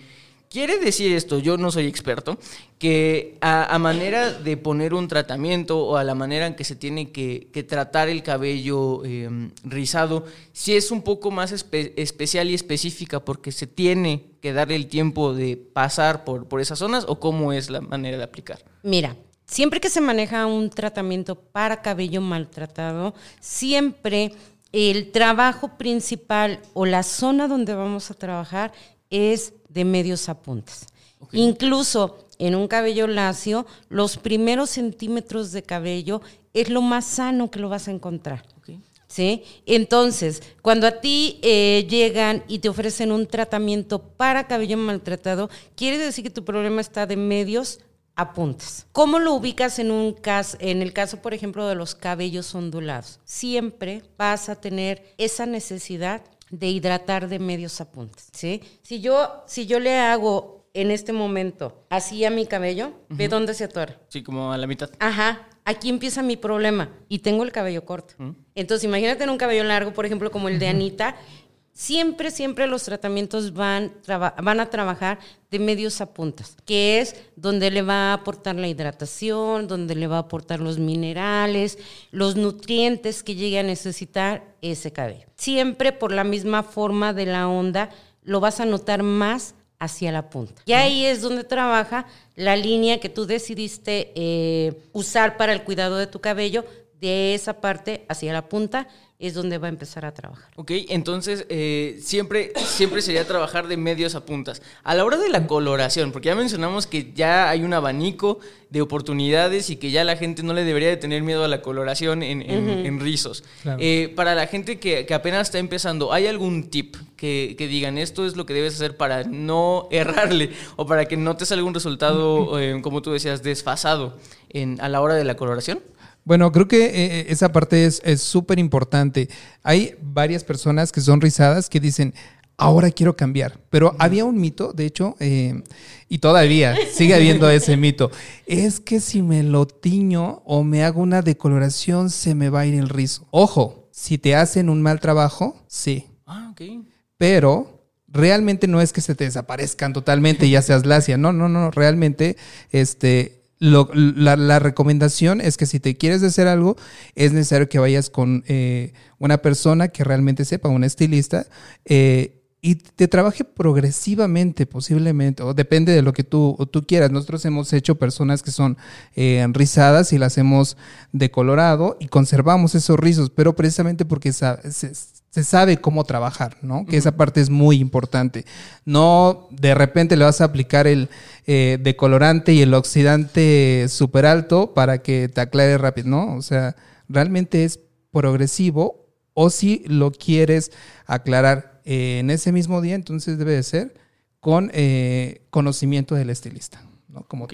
Quiere decir esto, yo no soy experto, que a, manera de poner un tratamiento o a la manera en que se tiene que, tratar el cabello eh, rizado, sí es un poco más espe especial y específica porque se tiene que dar el tiempo de pasar por, por esas zonas o cómo es la manera de aplicar. Mira, siempre que se maneja un tratamiento para cabello maltratado, siempre el trabajo principal o la zona donde vamos a trabajar es de medios a puntas. Okay. Incluso en un cabello lacio, los primeros centímetros de cabello es lo más sano que lo vas a encontrar. Okay. ¿Sí? Entonces, cuando a ti eh, llegan y te ofrecen un tratamiento para cabello maltratado, quiere decir que tu problema está de medios a puntas. ¿Cómo lo ubicas en un caso, en el caso, por ejemplo, de los cabellos ondulados? Siempre vas a tener esa necesidad de hidratar de medios a puntas, ¿sí? Si yo, si yo le hago en este momento así a mi cabello, uh -huh. ¿ve dónde se atora? Sí, como a la mitad. Ajá, aquí empieza mi problema y tengo el cabello corto. Uh -huh. Entonces, imagínate en un cabello largo, por ejemplo, como el de Anita, Siempre, siempre los tratamientos van, van a trabajar de medios a puntas, que es donde le va a aportar la hidratación, donde le va a aportar los minerales, los nutrientes que llegue a necesitar ese cabello. Siempre por la misma forma de la onda lo vas a notar más hacia la punta. Y ahí es donde trabaja la línea que tú decidiste eh, usar para el cuidado de tu cabello, de esa parte hacia la punta es donde va a empezar a trabajar. Ok, entonces eh, siempre, siempre sería trabajar de medios a puntas. A la hora de la coloración, porque ya mencionamos que ya hay un abanico de oportunidades y que ya la gente no le debería de tener miedo a la coloración en, rizos. Eh, para la gente que, apenas está empezando, ¿hay algún tip que, digan esto es lo que debes hacer para no errarle o para que no te salga un resultado, eh, como tú decías, desfasado en, a la hora de la coloración? Bueno, creo que eh, esa parte es súper importante. Hay varias personas que son rizadas que dicen, ahora quiero cambiar. Pero había un mito, de hecho, eh, y todavía sigue habiendo ese mito. Es que si me lo tiño o me hago una decoloración, se me va a ir el rizo. Ojo, si te hacen un mal trabajo, sí. Ah, ok. Pero realmente no es que se te desaparezcan totalmente y ya seas lacia. No, no, no. Realmente, este la, recomendación es que si te quieres hacer algo, es necesario que vayas con eh, una persona que realmente sepa, un estilista, eh, y te trabaje progresivamente, posiblemente, o depende de lo que tú, tú quieras. Nosotros hemos hecho personas que son eh, rizadas y las hemos decolorado y conservamos esos rizos, pero precisamente porque se, sabe cómo trabajar, ¿no? Que esa parte es muy importante. No de repente le vas a aplicar el eh, decolorante y el oxidante súper alto para que te aclare rápido, ¿no? O sea, realmente es progresivo o si lo quieres aclarar eh, en ese mismo día, entonces debe de ser con eh, conocimiento del estilista, ¿no? Como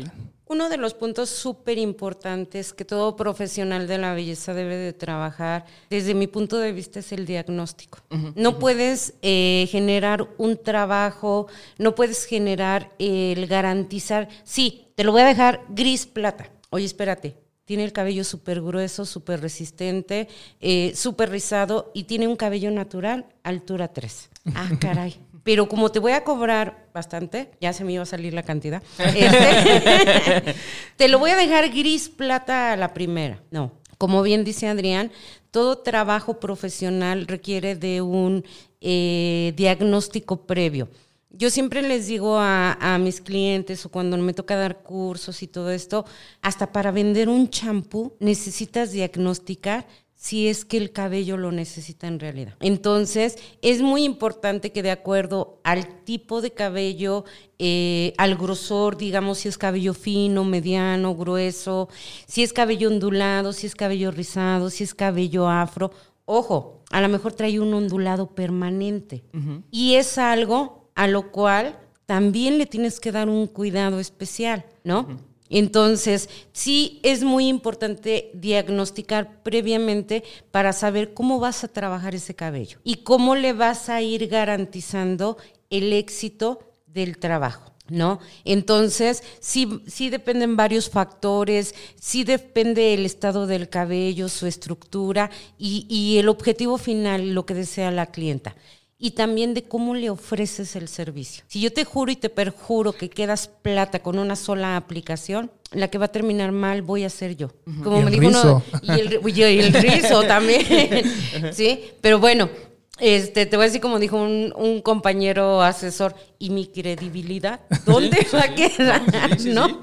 Uno de los puntos súper importantes que todo profesional de la belleza debe de trabajar, desde mi punto de vista, es el diagnóstico. no puedes eh, generar un trabajo, no puedes generar el garantizar, sí, te lo voy a dejar gris plata. Oye, espérate, tiene el cabello súper grueso, súper resistente, eh, súper rizado y tiene un cabello natural, altura 3. Ah, caray. Pero como te voy a cobrar bastante, ya se me iba a salir la cantidad, este, te lo voy a dejar gris plata a la primera. No, como bien dice Adrián, todo trabajo profesional requiere de un eh, diagnóstico previo. Yo siempre les digo a, mis clientes o cuando me toca dar cursos y todo esto, hasta para vender un champú necesitas diagnosticar si es que el cabello lo necesita en realidad. Entonces, es muy importante que de acuerdo al tipo de cabello, eh, al grosor, digamos, si es cabello fino, mediano, grueso, si es cabello ondulado, si es cabello rizado, si es cabello afro, ojo, a lo mejor trae un ondulado permanente. Y es algo a lo cual también le tienes que dar un cuidado especial, ¿no? Entonces, sí es muy importante diagnosticar previamente para saber cómo vas a trabajar ese cabello y cómo le vas a ir garantizando el éxito del trabajo. ¿No? Entonces, sí, sí dependen varios factores, sí depende el estado del cabello, su estructura y, y el objetivo final, lo que desea la clienta y también de cómo le ofreces el servicio. Si yo te juro y te perjuro que quedas plata con una sola aplicación, la que va a terminar mal voy a ser yo. Como me dijo uno, y el, y el rizo también. sí, pero bueno, este, te voy a decir como dijo un, un compañero asesor, ¿y mi credibilidad? ¿Dónde va a quedar? ¿No?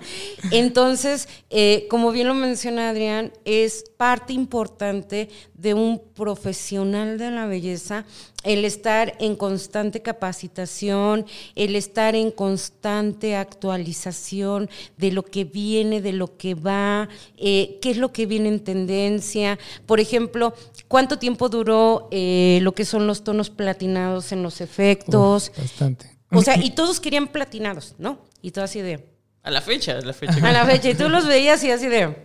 Entonces, eh, como bien lo menciona Adrián, es parte importante de un profesional de la belleza el estar en constante capacitación, el estar en constante actualización de lo que viene, de lo que va, eh, qué es lo que viene en tendencia. Por ejemplo, ¿cuánto tiempo duró eh, lo que son los tonos platinados en los efectos? bastante. O sea, y todos querían platinados, ¿no? Y todo así de... A la fecha, a la fecha. A la fecha. Y tú los veías y así de...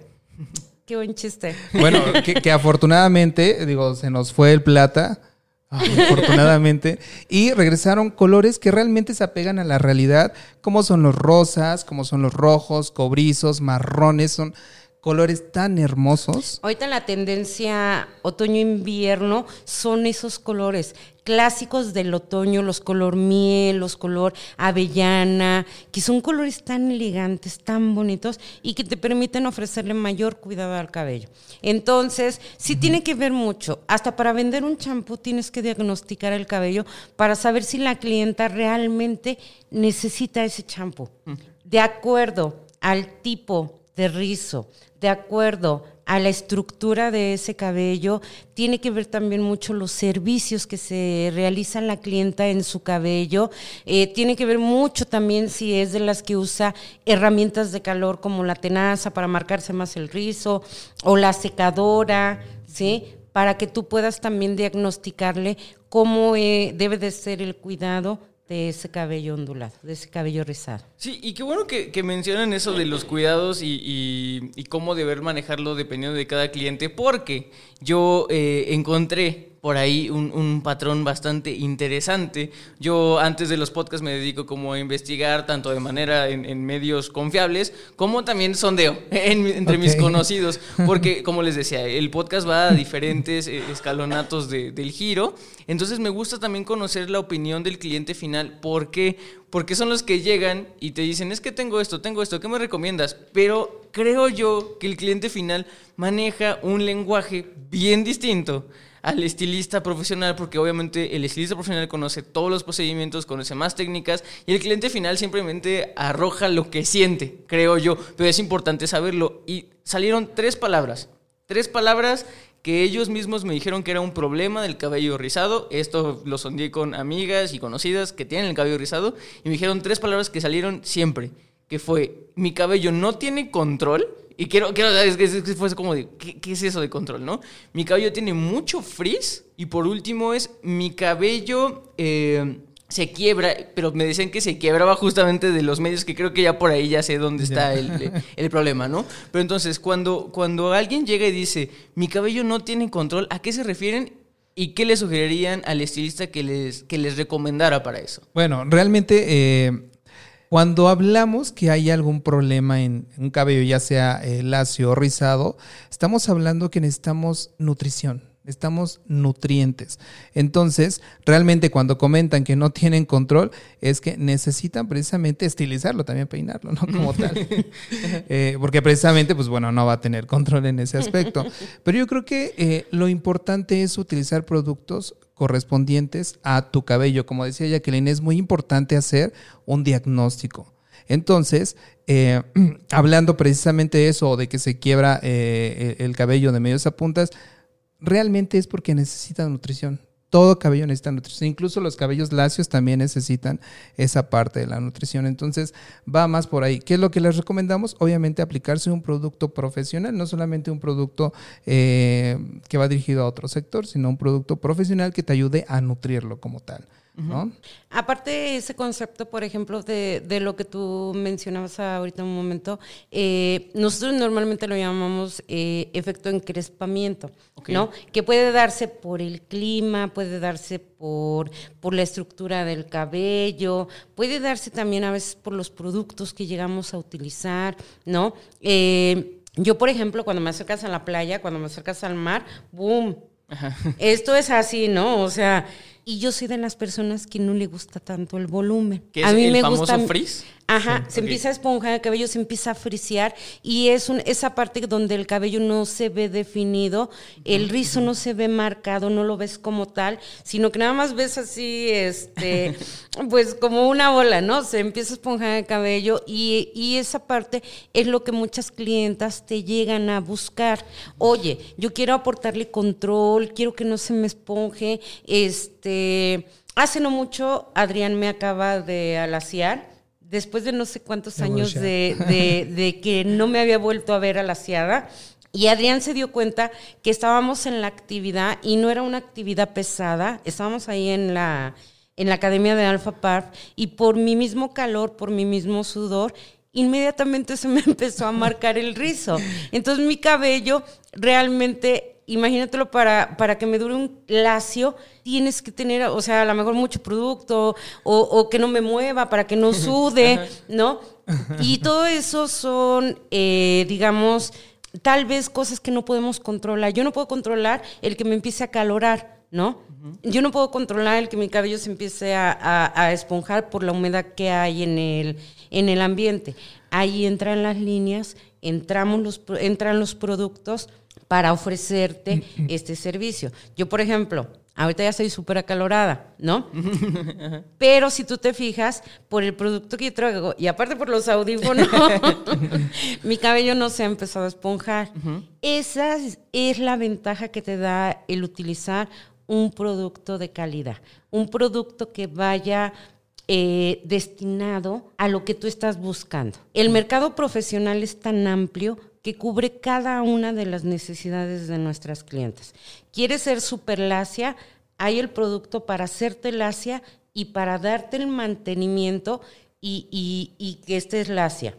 Qué buen chiste. Bueno, que, afortunadamente, digo, se nos fue el plata, afortunadamente, y regresaron colores que realmente se apegan a la realidad, como son los rosas, como son los rojos, cobrizos, marrones, son colores tan hermosos. Ahorita la tendencia otoño-invierno son esos colores clásicos del otoño, los color miel, los color avellana, que son colores tan elegantes, tan bonitos y que te permiten ofrecerle mayor cuidado al cabello. Entonces, sí tiene que ver mucho. Hasta para vender un champú tienes que diagnosticar el cabello para saber si la clienta realmente necesita ese champú. De acuerdo al tipo de rizo, de acuerdo a la estructura de ese cabello, tiene que ver también mucho los servicios que se realizan la clienta en su cabello, eh, tiene que ver mucho también si es de las que usa herramientas de calor como la tenaza para marcarse más el rizo o la secadora, ¿sí? Para que tú puedas también diagnosticarle cómo eh, debe de ser el cuidado de ese cabello ondulado, de ese cabello rizado. Sí, y qué bueno que, mencionan eso de los cuidados y, y, cómo deber manejarlo dependiendo de cada cliente, porque yo eh, encontré por ahí un, patrón bastante interesante. Yo antes de los podcasts me dedico como a investigar tanto de manera en, medios confiables como también sondeo entre mis conocidos, porque como les decía, el podcast va a diferentes eh, escalonatos del giro, entonces me gusta también conocer la opinión del cliente final, porque porque son los que llegan y te dicen, es que tengo esto, tengo esto, ¿qué me recomiendas? Pero creo yo que el cliente final maneja un lenguaje bien distinto al estilista profesional, porque obviamente el estilista profesional conoce todos los procedimientos, conoce más técnicas, y el cliente final simplemente arroja lo que siente, creo yo, pero es importante saberlo. Y salieron tres palabras, tres palabras que ellos mismos me dijeron que era un problema del cabello rizado. Esto lo sondé con amigas y conocidas que tienen el cabello rizado y me dijeron tres palabras que salieron siempre, que fue mi cabello no tiene control y quiero, quiero es que fuese como de, ¿qué, es eso de control, no? Mi cabello tiene mucho frizz. Y por último es, mi cabello eh, se quiebra, pero me dicen que se quiebraba justamente de los medios, que creo que ya por ahí ya sé dónde está el, el, problema, ¿no? Pero entonces, cuando, cuando alguien llega y dice, mi cabello no tiene control, ¿a qué se refieren? ¿Y qué le sugerirían al estilista que les, que les recomendara para eso? Bueno, realmente... Eh cuando hablamos que hay algún problema en un cabello, ya sea eh, lacio o rizado, estamos hablando que necesitamos nutrición, necesitamos nutrientes. Entonces, realmente cuando comentan que no tienen control, es que necesitan precisamente estilizarlo, también peinarlo, ¿no? Como tal. Eh, porque precisamente, pues bueno, no va a tener control en ese aspecto. Pero yo creo que eh, lo importante es utilizar productos correspondientes a tu cabello. Como decía Jacqueline, es muy importante hacer un diagnóstico. Entonces, eh, hablando precisamente de eso, de que se quiebra eh, el cabello de medios a puntas, realmente es porque necesita nutrición todo cabello necesita nutrición, incluso los cabellos lacios también necesitan esa parte de la nutrición. Entonces, va más por ahí. ¿Qué es lo que les recomendamos? Obviamente aplicarse un producto profesional, no solamente un producto eh, que va dirigido a otro sector, sino un producto profesional que te ayude a nutrirlo como tal. ¿No? Aparte ese concepto, por ejemplo, de, de, lo que tú mencionabas ahorita un momento, eh, nosotros normalmente lo llamamos eh, efecto encrespamiento, ¿no? Que puede darse por el clima, puede darse por, por la estructura del cabello, puede darse también a veces por los productos que llegamos a utilizar, ¿no? Eh, yo, por ejemplo, cuando me acercas a la playa, cuando me acercas al mar, ¡boom! Esto es así, ¿no? O sea, y yo soy de las personas que no le gusta tanto el volumen. ¿Qué es a mí el me famoso gusta, frizz? Ajá, se empieza a esponjar el cabello, se empieza a frisear y es un, esa parte donde el cabello no se ve definido, el rizo no se ve marcado, no lo ves como tal, sino que nada más ves así, este, pues como una bola, ¿no? Se empieza a esponjar el cabello y, y esa parte es lo que muchas clientas te llegan a buscar. Oye, yo quiero aportarle control, quiero que no se me esponje, este... Hace no mucho, Adrián me acaba de alaciar después de no sé cuántos años de, que no me había vuelto a ver a la Ciada, y Adrián se dio cuenta que estábamos en la actividad y no era una actividad pesada, estábamos ahí en la, en la academia de Alpha Park y por mi mismo calor, por mi mismo sudor, inmediatamente se me empezó a marcar el rizo. Entonces mi cabello realmente imagínatelo para, para que me dure un lacio, tienes que tener, o sea, a lo mejor mucho producto o, que no me mueva para que no sude, ¿no? Y todo eso son, eh, digamos, tal vez cosas que no podemos controlar. Yo no puedo controlar el que me empiece a calorar, ¿no? Yo no puedo controlar el que mi cabello se empiece a, a, esponjar por la humedad que hay en el, en el ambiente. Ahí entran las líneas, entramos los, entran los productos para ofrecerte este servicio. Yo, por ejemplo, Ahorita ya soy súper acalorada, ¿no? Pero si tú te fijas, por el producto que yo traigo, y aparte por los audífonos, mi cabello no se ha empezado a esponjar. Esa es la ventaja que te da el utilizar un producto de calidad, un producto que vaya eh, destinado a lo que tú estás buscando. El mercado profesional es tan amplio que cubre cada una de las necesidades de nuestras clientes. ¿Quieres ser super lacia? Hay el producto para hacerte lacia y para darte el mantenimiento y, y, y que estés lacia.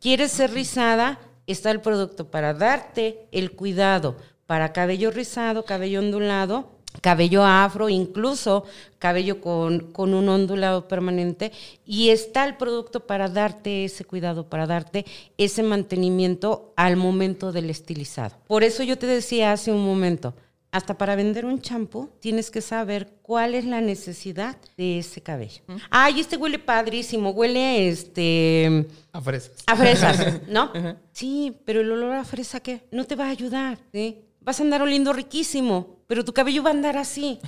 ¿Quieres ser rizada? Está el producto para darte el cuidado para cabello rizado, cabello ondulado cabello afro, incluso cabello con, con, un ondulado permanente, y está el producto para darte ese cuidado, para darte ese mantenimiento al momento del estilizado. Por eso yo te decía hace un momento, hasta para vender un champú tienes que saber cuál es la necesidad de ese cabello. Ay, este huele padrísimo, huele este a fresas. A fresas, ¿no? Sí, pero el olor a fresa qué? No te va a ayudar, ¿sí? Vas a andar oliendo riquísimo, pero tu cabello va a andar así,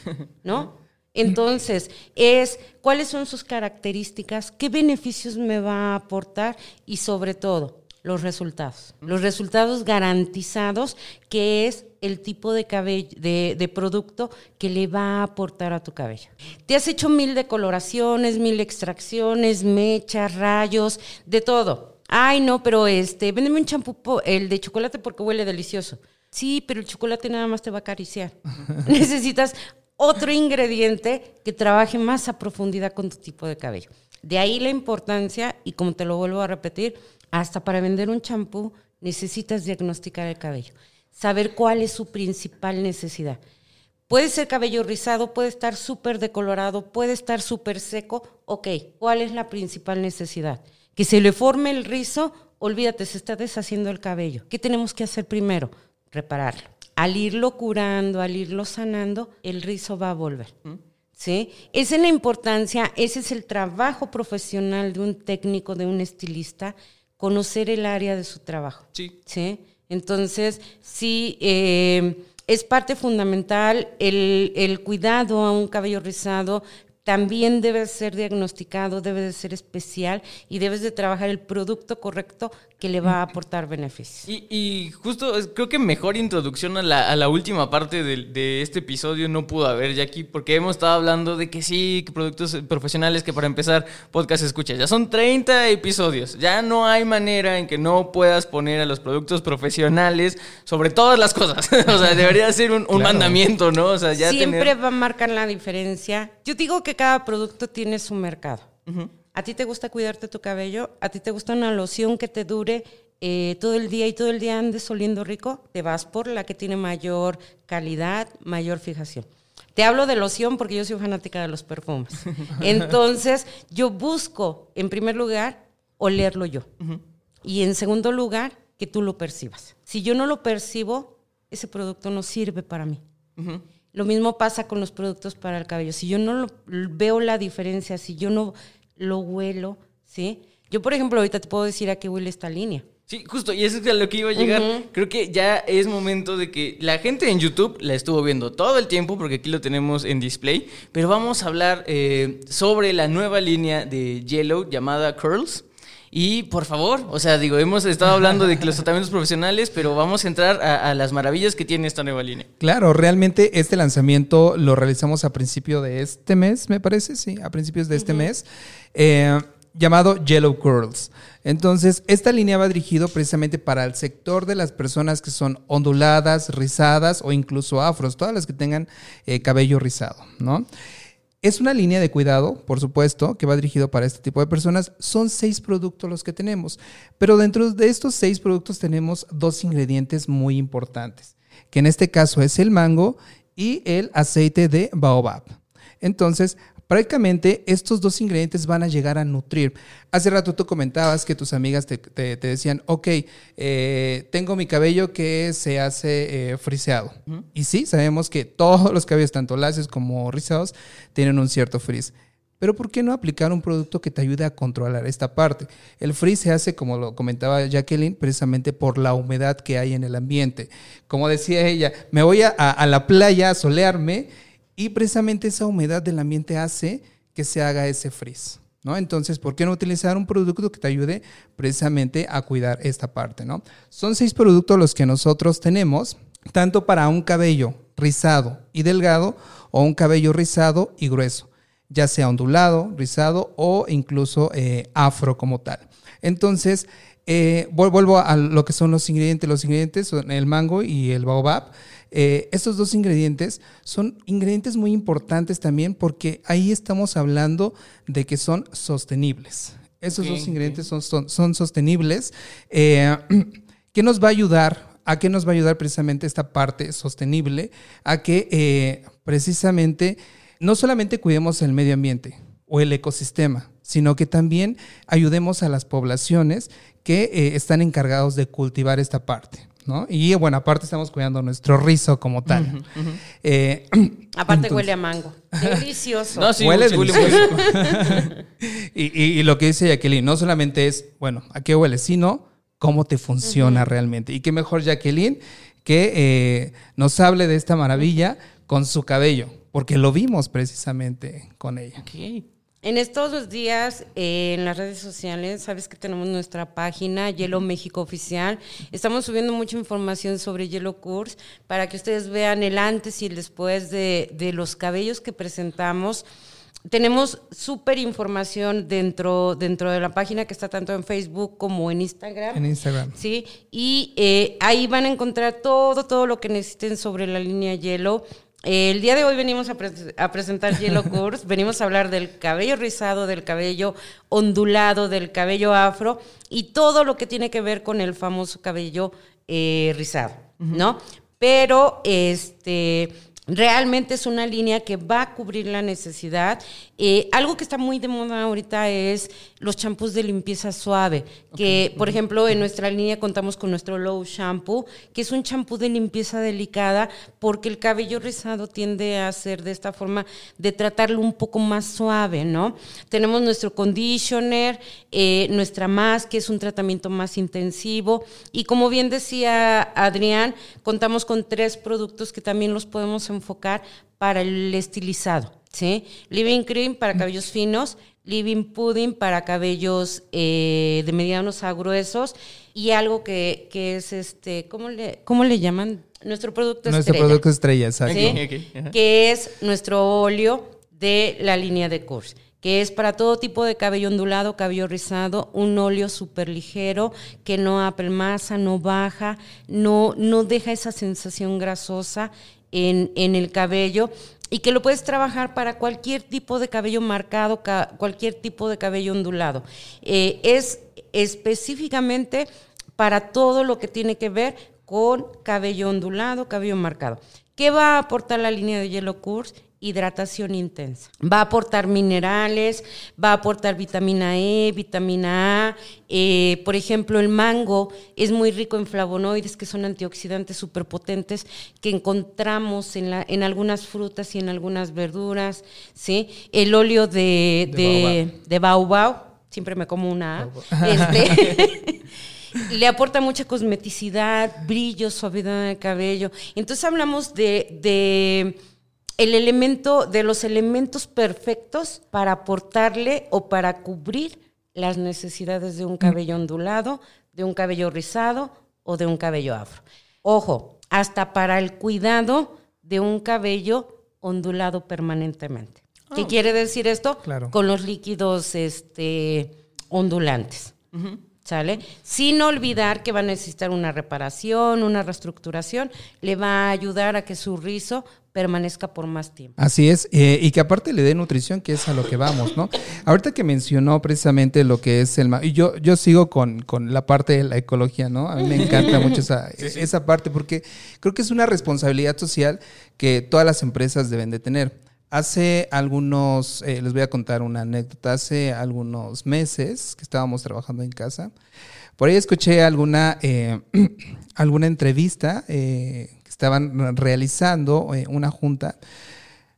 ¿no? Entonces, es cuáles son sus características, qué beneficios me va a aportar y sobre todo, los resultados. Los resultados garantizados, que es el tipo de, cabello, de, producto que le va a aportar a tu cabello. Te has hecho mil decoloraciones, mil extracciones, mechas, rayos, de todo. Ay, no, pero este, véndeme un champú, el de chocolate porque huele delicioso. Sí, pero el chocolate nada más te va a acariciar. Necesitas otro ingrediente que trabaje más a profundidad con tu tipo de cabello. De ahí la importancia, y como te lo vuelvo a repetir, hasta para vender un champú necesitas diagnosticar el cabello, saber cuál es su principal necesidad. Puede ser cabello rizado, puede estar súper decolorado, puede estar súper seco. Ok, ¿cuál es la principal necesidad? Que se le forme el rizo, olvídate, se está deshaciendo el cabello. ¿Qué tenemos que hacer primero? Repararlo. Al irlo curando, al irlo sanando, el rizo va a volver. ¿Sí? Esa es la importancia, ese es el trabajo profesional de un técnico, de un estilista, conocer el área de su trabajo. Sí. ¿Sí? Entonces, sí, eh, es parte fundamental el, el, cuidado a un cabello rizado, también debe ser diagnosticado, debe de ser especial y debes de trabajar el producto correcto que le va a aportar beneficios. Y, justo creo que mejor introducción a la, última parte de, este episodio no pudo haber, Jackie, porque hemos estado hablando de que sí, que productos profesionales, que para empezar, podcast escucha. Ya son 30 episodios, ya no hay manera en que no puedas poner a los productos profesionales sobre todas las cosas. o sea, debería ser un, mandamiento, ¿no? O sea, ya Siempre va a marcar la diferencia. Yo digo que cada producto tiene su mercado. ¿A ti te gusta cuidarte tu cabello? ¿A ti te gusta una loción que te dure eh, todo el día y todo el día andes oliendo rico? Te vas por la que tiene mayor calidad, mayor fijación. Te hablo de loción porque yo soy fanática de los perfumes. Entonces, yo busco, en primer lugar, olerlo yo. Y en segundo lugar, que tú lo percibas. Si yo no lo percibo, ese producto no sirve para mí. Lo mismo pasa con los productos para el cabello. Si yo no veo la diferencia, si yo no lo huelo, ¿sí? Yo, por ejemplo, ahorita te puedo decir a qué huele esta línea. Sí, justo, y eso es a lo que iba a llegar. Creo que ya es momento de que la gente en YouTube la estuvo viendo todo el tiempo, porque aquí lo tenemos en display, pero vamos a hablar eh, sobre la nueva línea de Yellow llamada Curls. Y por favor, o sea, digo, hemos estado hablando de los tratamientos profesionales, pero vamos a entrar a, las maravillas que tiene esta nueva línea. Claro, realmente este lanzamiento lo realizamos a principio de este mes, me parece, sí, a principios de este mes. Eh, llamado Yellow Curls. Entonces, esta línea va dirigido precisamente para el sector de las personas que son onduladas, rizadas o incluso afros, todas las que tengan eh, cabello rizado, ¿no? Es una línea de cuidado, por supuesto, que va dirigido para este tipo de personas. Son seis productos los que tenemos, pero dentro de estos seis productos tenemos dos ingredientes muy importantes, que en este caso es el mango y el aceite de baobab. Entonces, prácticamente estos dos ingredientes van a llegar a nutrir. Hace rato tú comentabas que tus amigas te, te- te decían, ok, eh, tengo mi cabello que se hace eh, friseado. Y sí, sabemos que todos los cabellos, tanto lacios como rizados, tienen un cierto frizz. Pero ¿por qué no aplicar un producto que te ayude a controlar esta parte? El frizz se hace, como lo comentaba Jacqueline, precisamente por la humedad que hay en el ambiente. Como decía ella, me voy a- a la playa a solearme y precisamente esa humedad del ambiente hace que se haga ese frizz. ¿No? Entonces, ¿por qué no utilizar un producto que te ayude precisamente a cuidar esta parte? ¿no? Son seis productos los que nosotros tenemos, tanto para un cabello rizado y delgado o un cabello rizado y grueso ya sea ondulado, rizado o incluso eh, afro como tal. Entonces, eh, vuel- vuelvo a lo que son los ingredientes. Los ingredientes son el mango y el baobab. Eh, estos dos ingredientes son ingredientes muy importantes también porque ahí estamos hablando de que son sostenibles. Esos dos ingredientes son, son, son sostenibles. Eh, ¿Qué nos va a ayudar? ¿A qué nos va a ayudar precisamente esta parte sostenible? A que eh, precisamente no solamente cuidemos el medio ambiente o el ecosistema, sino que también ayudemos a las poblaciones que eh, están encargados de cultivar esta parte. ¿No? Y bueno, aparte estamos cuidando nuestro rizo como tal. Eh, Aparte entonces- huele a mango. Delicioso. No, sí, Huele delicioso. y, y- y lo que dice Jacqueline, no solamente es, bueno, a qué huele, sino cómo te funciona realmente. Y qué mejor Jacqueline que eh, nos hable de esta maravilla con su cabello, porque lo vimos precisamente con ella. Ok. En estos dos días, eh, en las redes sociales, sabes que tenemos nuestra página, Hielo México Oficial. Estamos subiendo mucha información sobre Hielo Course para que ustedes vean el antes y el después de, de los cabellos que presentamos. Tenemos súper información dentro, dentro de la página que está tanto en Facebook como en Instagram. En Instagram. Sí, y eh, ahí van a encontrar todo, todo lo que necesiten sobre la línea Yellow. El día de hoy venimos a, pres- a presentar Yellow Course, venimos a hablar del cabello rizado, del cabello ondulado, del cabello afro y todo lo que tiene que ver con el famoso cabello eh, rizado, ¿no? Pero este realmente es una línea que va a cubrir la necesidad. Eh, algo que está muy de moda ahorita es los champús de limpieza suave, que por ejemplo en nuestra línea contamos con nuestro Low Shampoo, que es un champú de limpieza delicada porque el cabello rizado tiende a ser de esta forma de tratarlo un poco más suave, ¿no? Tenemos nuestro conditioner, eh, nuestra mask, que es un tratamiento más intensivo, y como bien decía Adrián, contamos con tres productos que también los podemos enfocar para el estilizado, ¿sí? Living Cream para cabellos finos, Living Pudding para cabellos eh, de medianos a gruesos y algo que, que es este, ¿cómo le, cómo le llaman? Nuestro producto Nuestro estrella. producto estrella, exacto. ¿sí? Que es nuestro óleo de la línea de Course, que es para todo tipo de cabello ondulado, cabello rizado, un óleo súper ligero, que no apelmaza, no baja, no, no deja esa sensación grasosa en, el cabello y que lo puedes trabajar para cualquier tipo de cabello marcado, ca- cualquier tipo de cabello ondulado. Eh, es específicamente para todo lo que tiene que ver con cabello ondulado, cabello marcado. ¿Qué va a aportar la línea de Yellow Course? Hidratación intensa. Va a aportar minerales, va a aportar vitamina E, vitamina A. eh, por ejemplo, el mango es muy rico en flavonoides, que son antioxidantes superpotentes que encontramos en, la, en algunas frutas y en algunas verduras. ¿sí? El óleo de, De de, baobab, siempre me como una A. Este, le aporta mucha cosmeticidad, brillo, suavidad de cabello. Entonces hablamos de, de el elemento, de los elementos perfectos para aportarle o para cubrir las necesidades de un cabello ondulado, de un cabello rizado o de un cabello afro. Ojo, hasta para el cuidado de un cabello ondulado permanentemente. ¿Qué quiere decir esto? Claro. Con los líquidos este, ondulantes. ¿Sale? Sin olvidar que va a necesitar una reparación, una reestructuración, le va a ayudar a que su rizo permanezca por más tiempo. Así es, eh, y que aparte le dé nutrición, que es a lo que vamos, ¿no? Ahorita que mencionó precisamente lo que es el... Y yo, yo sigo con, con la parte de la ecología, ¿no? A mí me encanta mucho esa, esa parte porque creo que es una responsabilidad social que todas las empresas deben de tener. hace algunos, eh, les voy a contar una anécdota, hace algunos meses que estábamos trabajando en casa, por ahí escuché alguna, eh, alguna entrevista eh, estaban realizando eh, una junta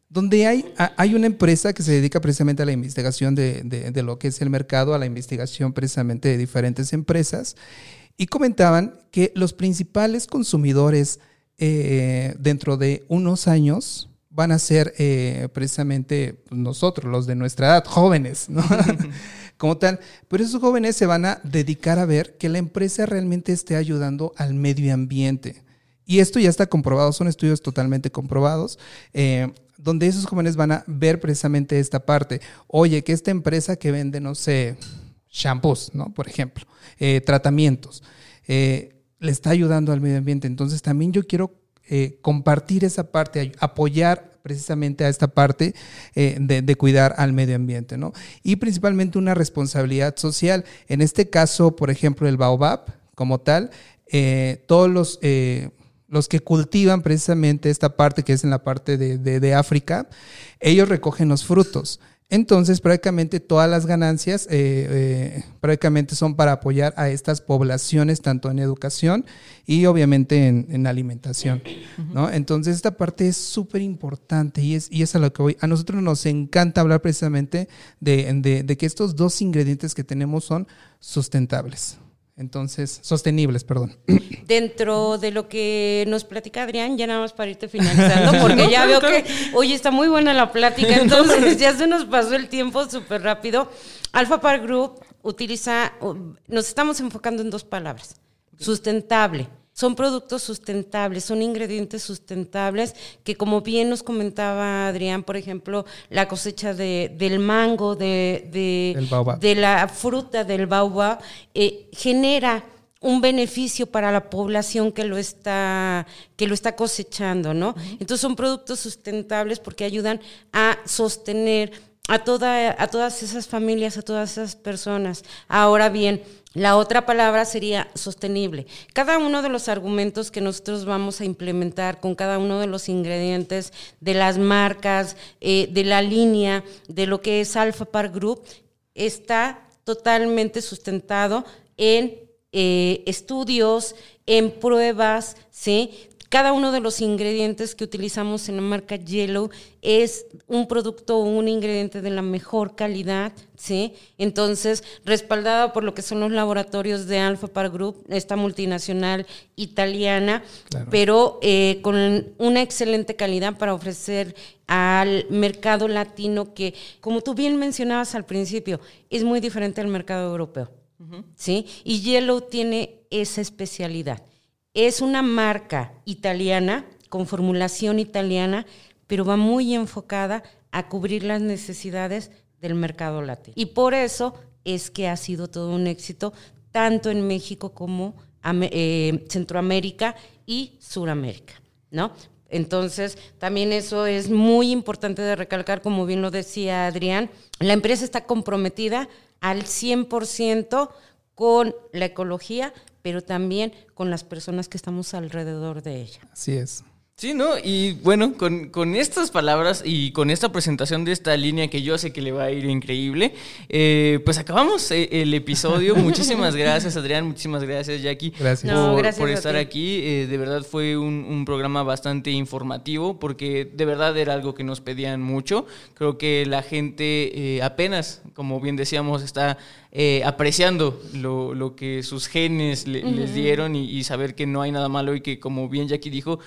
donde hay, hay una empresa que se dedica precisamente a la investigación de, de- de lo que es el mercado, a la investigación precisamente de diferentes empresas, y comentaban que los principales consumidores eh, dentro de unos años van a ser eh, precisamente pues, nosotros, los de nuestra edad, jóvenes, ¿no? Como tal, pero esos jóvenes se van a dedicar a ver que la empresa realmente esté ayudando al medio ambiente. Y esto ya está comprobado, son estudios totalmente comprobados, eh, donde esos jóvenes van a ver precisamente esta parte. Oye, que esta empresa que vende, no sé, shampoos, ¿no? Por ejemplo, eh, tratamientos, eh, le está ayudando al medio ambiente. Entonces también yo quiero compartir esa parte, apoyar precisamente a esta parte de, cuidar al medio ambiente, ¿no? Y principalmente una responsabilidad social. En este caso, por ejemplo, el Baobab como tal, todos los... los que cultivan precisamente esta parte que es en la parte de, de- de África, ellos recogen los frutos. Entonces, prácticamente todas las ganancias eh, eh, prácticamente son para apoyar a estas poblaciones, tanto en educación y obviamente en, en alimentación. ¿no? Entonces, esta parte es súper importante y es, y es a lo que voy. A nosotros nos encanta hablar precisamente de, de- de que estos dos ingredientes que tenemos son sustentables. Entonces, sostenibles, perdón. Dentro de lo que nos platica Adrián, ya nada más para irte finalizando, porque ya veo que, oye, está muy buena la plática, entonces ya se nos pasó el tiempo súper rápido. Alpha Park Group utiliza, nos estamos enfocando en dos palabras, sustentable. Son productos sustentables, son ingredientes sustentables que como bien nos comentaba Adrián, por ejemplo, la cosecha de, del mango, de, de, la fruta del baobab, eh, genera un beneficio para la población que lo está que lo está cosechando, ¿no? Entonces son productos sustentables porque ayudan a sostener a toda a todas esas familias, a todas esas personas. Ahora bien, la otra palabra sería sostenible. Cada uno de los argumentos que nosotros vamos a implementar con cada uno de los ingredientes de las marcas, eh, de la línea, de lo que es Alpha Park Group, está totalmente sustentado en eh, estudios, en pruebas, ¿sí? Cada uno de los ingredientes que utilizamos en la marca Yellow es un producto o un ingrediente de la mejor calidad, ¿sí? Entonces, respaldado por lo que son los laboratorios de Alpha Park Group, esta multinacional italiana, Claro. pero eh, con una excelente calidad para ofrecer al mercado latino que, como tú bien mencionabas al principio, es muy diferente al mercado europeo. ¿sí? Y Yellow tiene esa especialidad. Es una marca italiana, con formulación italiana, pero va muy enfocada a cubrir las necesidades del mercado latino. Y por eso es que ha sido todo un éxito, tanto en México como eh, Centroamérica y Suramérica, ¿no? Entonces, también eso es muy importante de recalcar, como bien lo decía Adrián, la empresa está comprometida al 100% con la ecología, pero también con las personas que estamos alrededor de ella. Así es. Sí, ¿no? Y bueno, con, con estas palabras y con esta presentación de esta línea que yo sé que le va a ir increíble, eh, pues acabamos eh, el episodio. Muchísimas gracias, Adrián. Muchísimas gracias, Jackie. Gracias. No, por, gracias por a estar aquí. Eh, de verdad fue un, un programa bastante informativo porque de verdad era algo que nos pedían mucho. Creo que la gente eh, apenas, como bien decíamos, está eh, apreciando lo, lo que sus genes le- les dieron y, y saber que no hay nada malo y que, como bien Jackie dijo,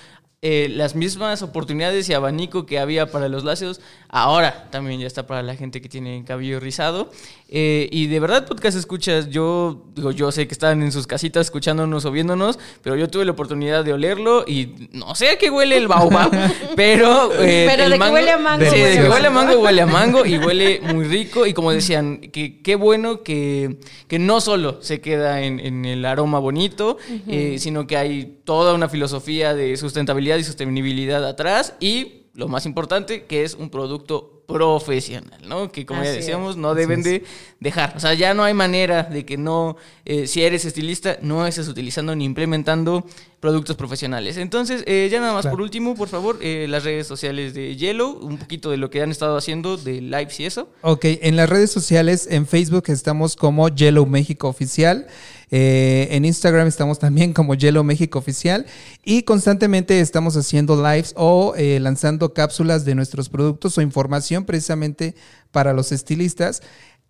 eh, las mismas oportunidades y abanico que había para los láseos, ahora también ya está para la gente que tiene cabello rizado. Eh, y de verdad, podcast escuchas, yo digo, yo sé que están en sus casitas escuchándonos o viéndonos, pero yo tuve la oportunidad de olerlo y no sé a qué huele el baobab, pero... eh, Pero el de que huele a mango, Sí, de que huele a mango. mango, huele a mango y huele muy rico. Y como decían, que qué bueno que, que no solo se queda en, en el aroma bonito, eh, sino que hay toda una filosofía de sustentabilidad y sostenibilidad atrás. Y lo más importante, que es un producto profesional, ¿no? Que como ya decíamos, es. no deben de dejar. O sea, ya no hay manera de que no, eh, si eres estilista, no estés utilizando ni implementando productos profesionales. Entonces, eh, ya nada más Claro. por último, por favor, eh, las redes sociales de Yellow, un poquito de lo que han estado haciendo, de lives y eso. Ok, en las redes sociales, en Facebook estamos como Yellow México Oficial. eh, en Instagram estamos también como Yellow México Oficial. Y constantemente estamos haciendo lives o eh, lanzando cápsulas de nuestros productos o información precisamente para los estilistas.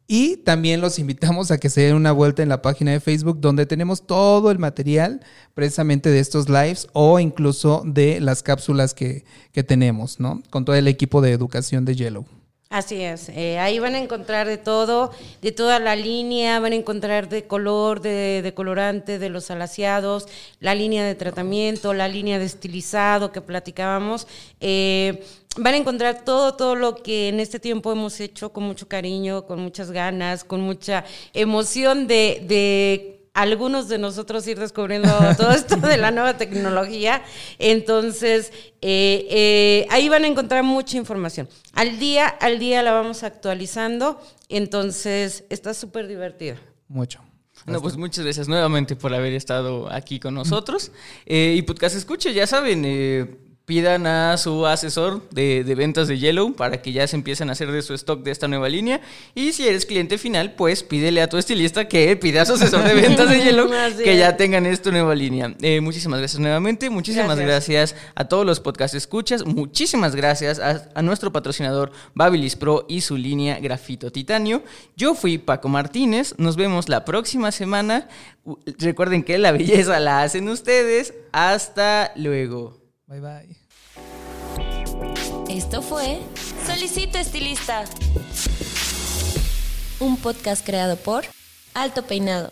Y también los invitamos a que se den una vuelta en la página de Facebook donde tenemos todo el material precisamente de estos lives o incluso de las cápsulas que, que tenemos, ¿no? Con todo el equipo de educación de Yellow. Así es, eh, ahí van a encontrar de todo, de toda la línea, van a encontrar de color, de, colorante, de los alaciados, la línea de tratamiento, la línea de estilizado que platicábamos. Eh, van a encontrar todo, todo lo que en este tiempo hemos hecho con mucho cariño, con muchas ganas, con mucha emoción de, de algunos de nosotros ir descubriendo todo esto de la nueva tecnología. Entonces, eh, eh, ahí van a encontrar mucha información. Al día, al día la vamos actualizando. Entonces, está súper divertido. Mucho. No, pues muchas gracias nuevamente por haber estado aquí con nosotros. Eh, y podcast escuche, ya saben, eh, pidan a su asesor de, de ventas de Yellow para que ya se empiecen a hacer de su stock de esta nueva línea. Y si eres cliente final, pues pídele a tu estilista que pida a su asesor de ventas de Yellow que ya tengan esta nueva línea. Eh, muchísimas gracias nuevamente. Muchísimas Gracias. gracias. a todos los podcast escuchas. Muchísimas gracias a, a nuestro patrocinador Babilis Pro y su línea Grafito Titanio. Yo fui Paco Martínez. Nos vemos la próxima semana. Recuerden que la belleza la hacen ustedes. Hasta luego. Bye bye. Esto fue Solicito Estilista. Un podcast creado por Alto Peinado.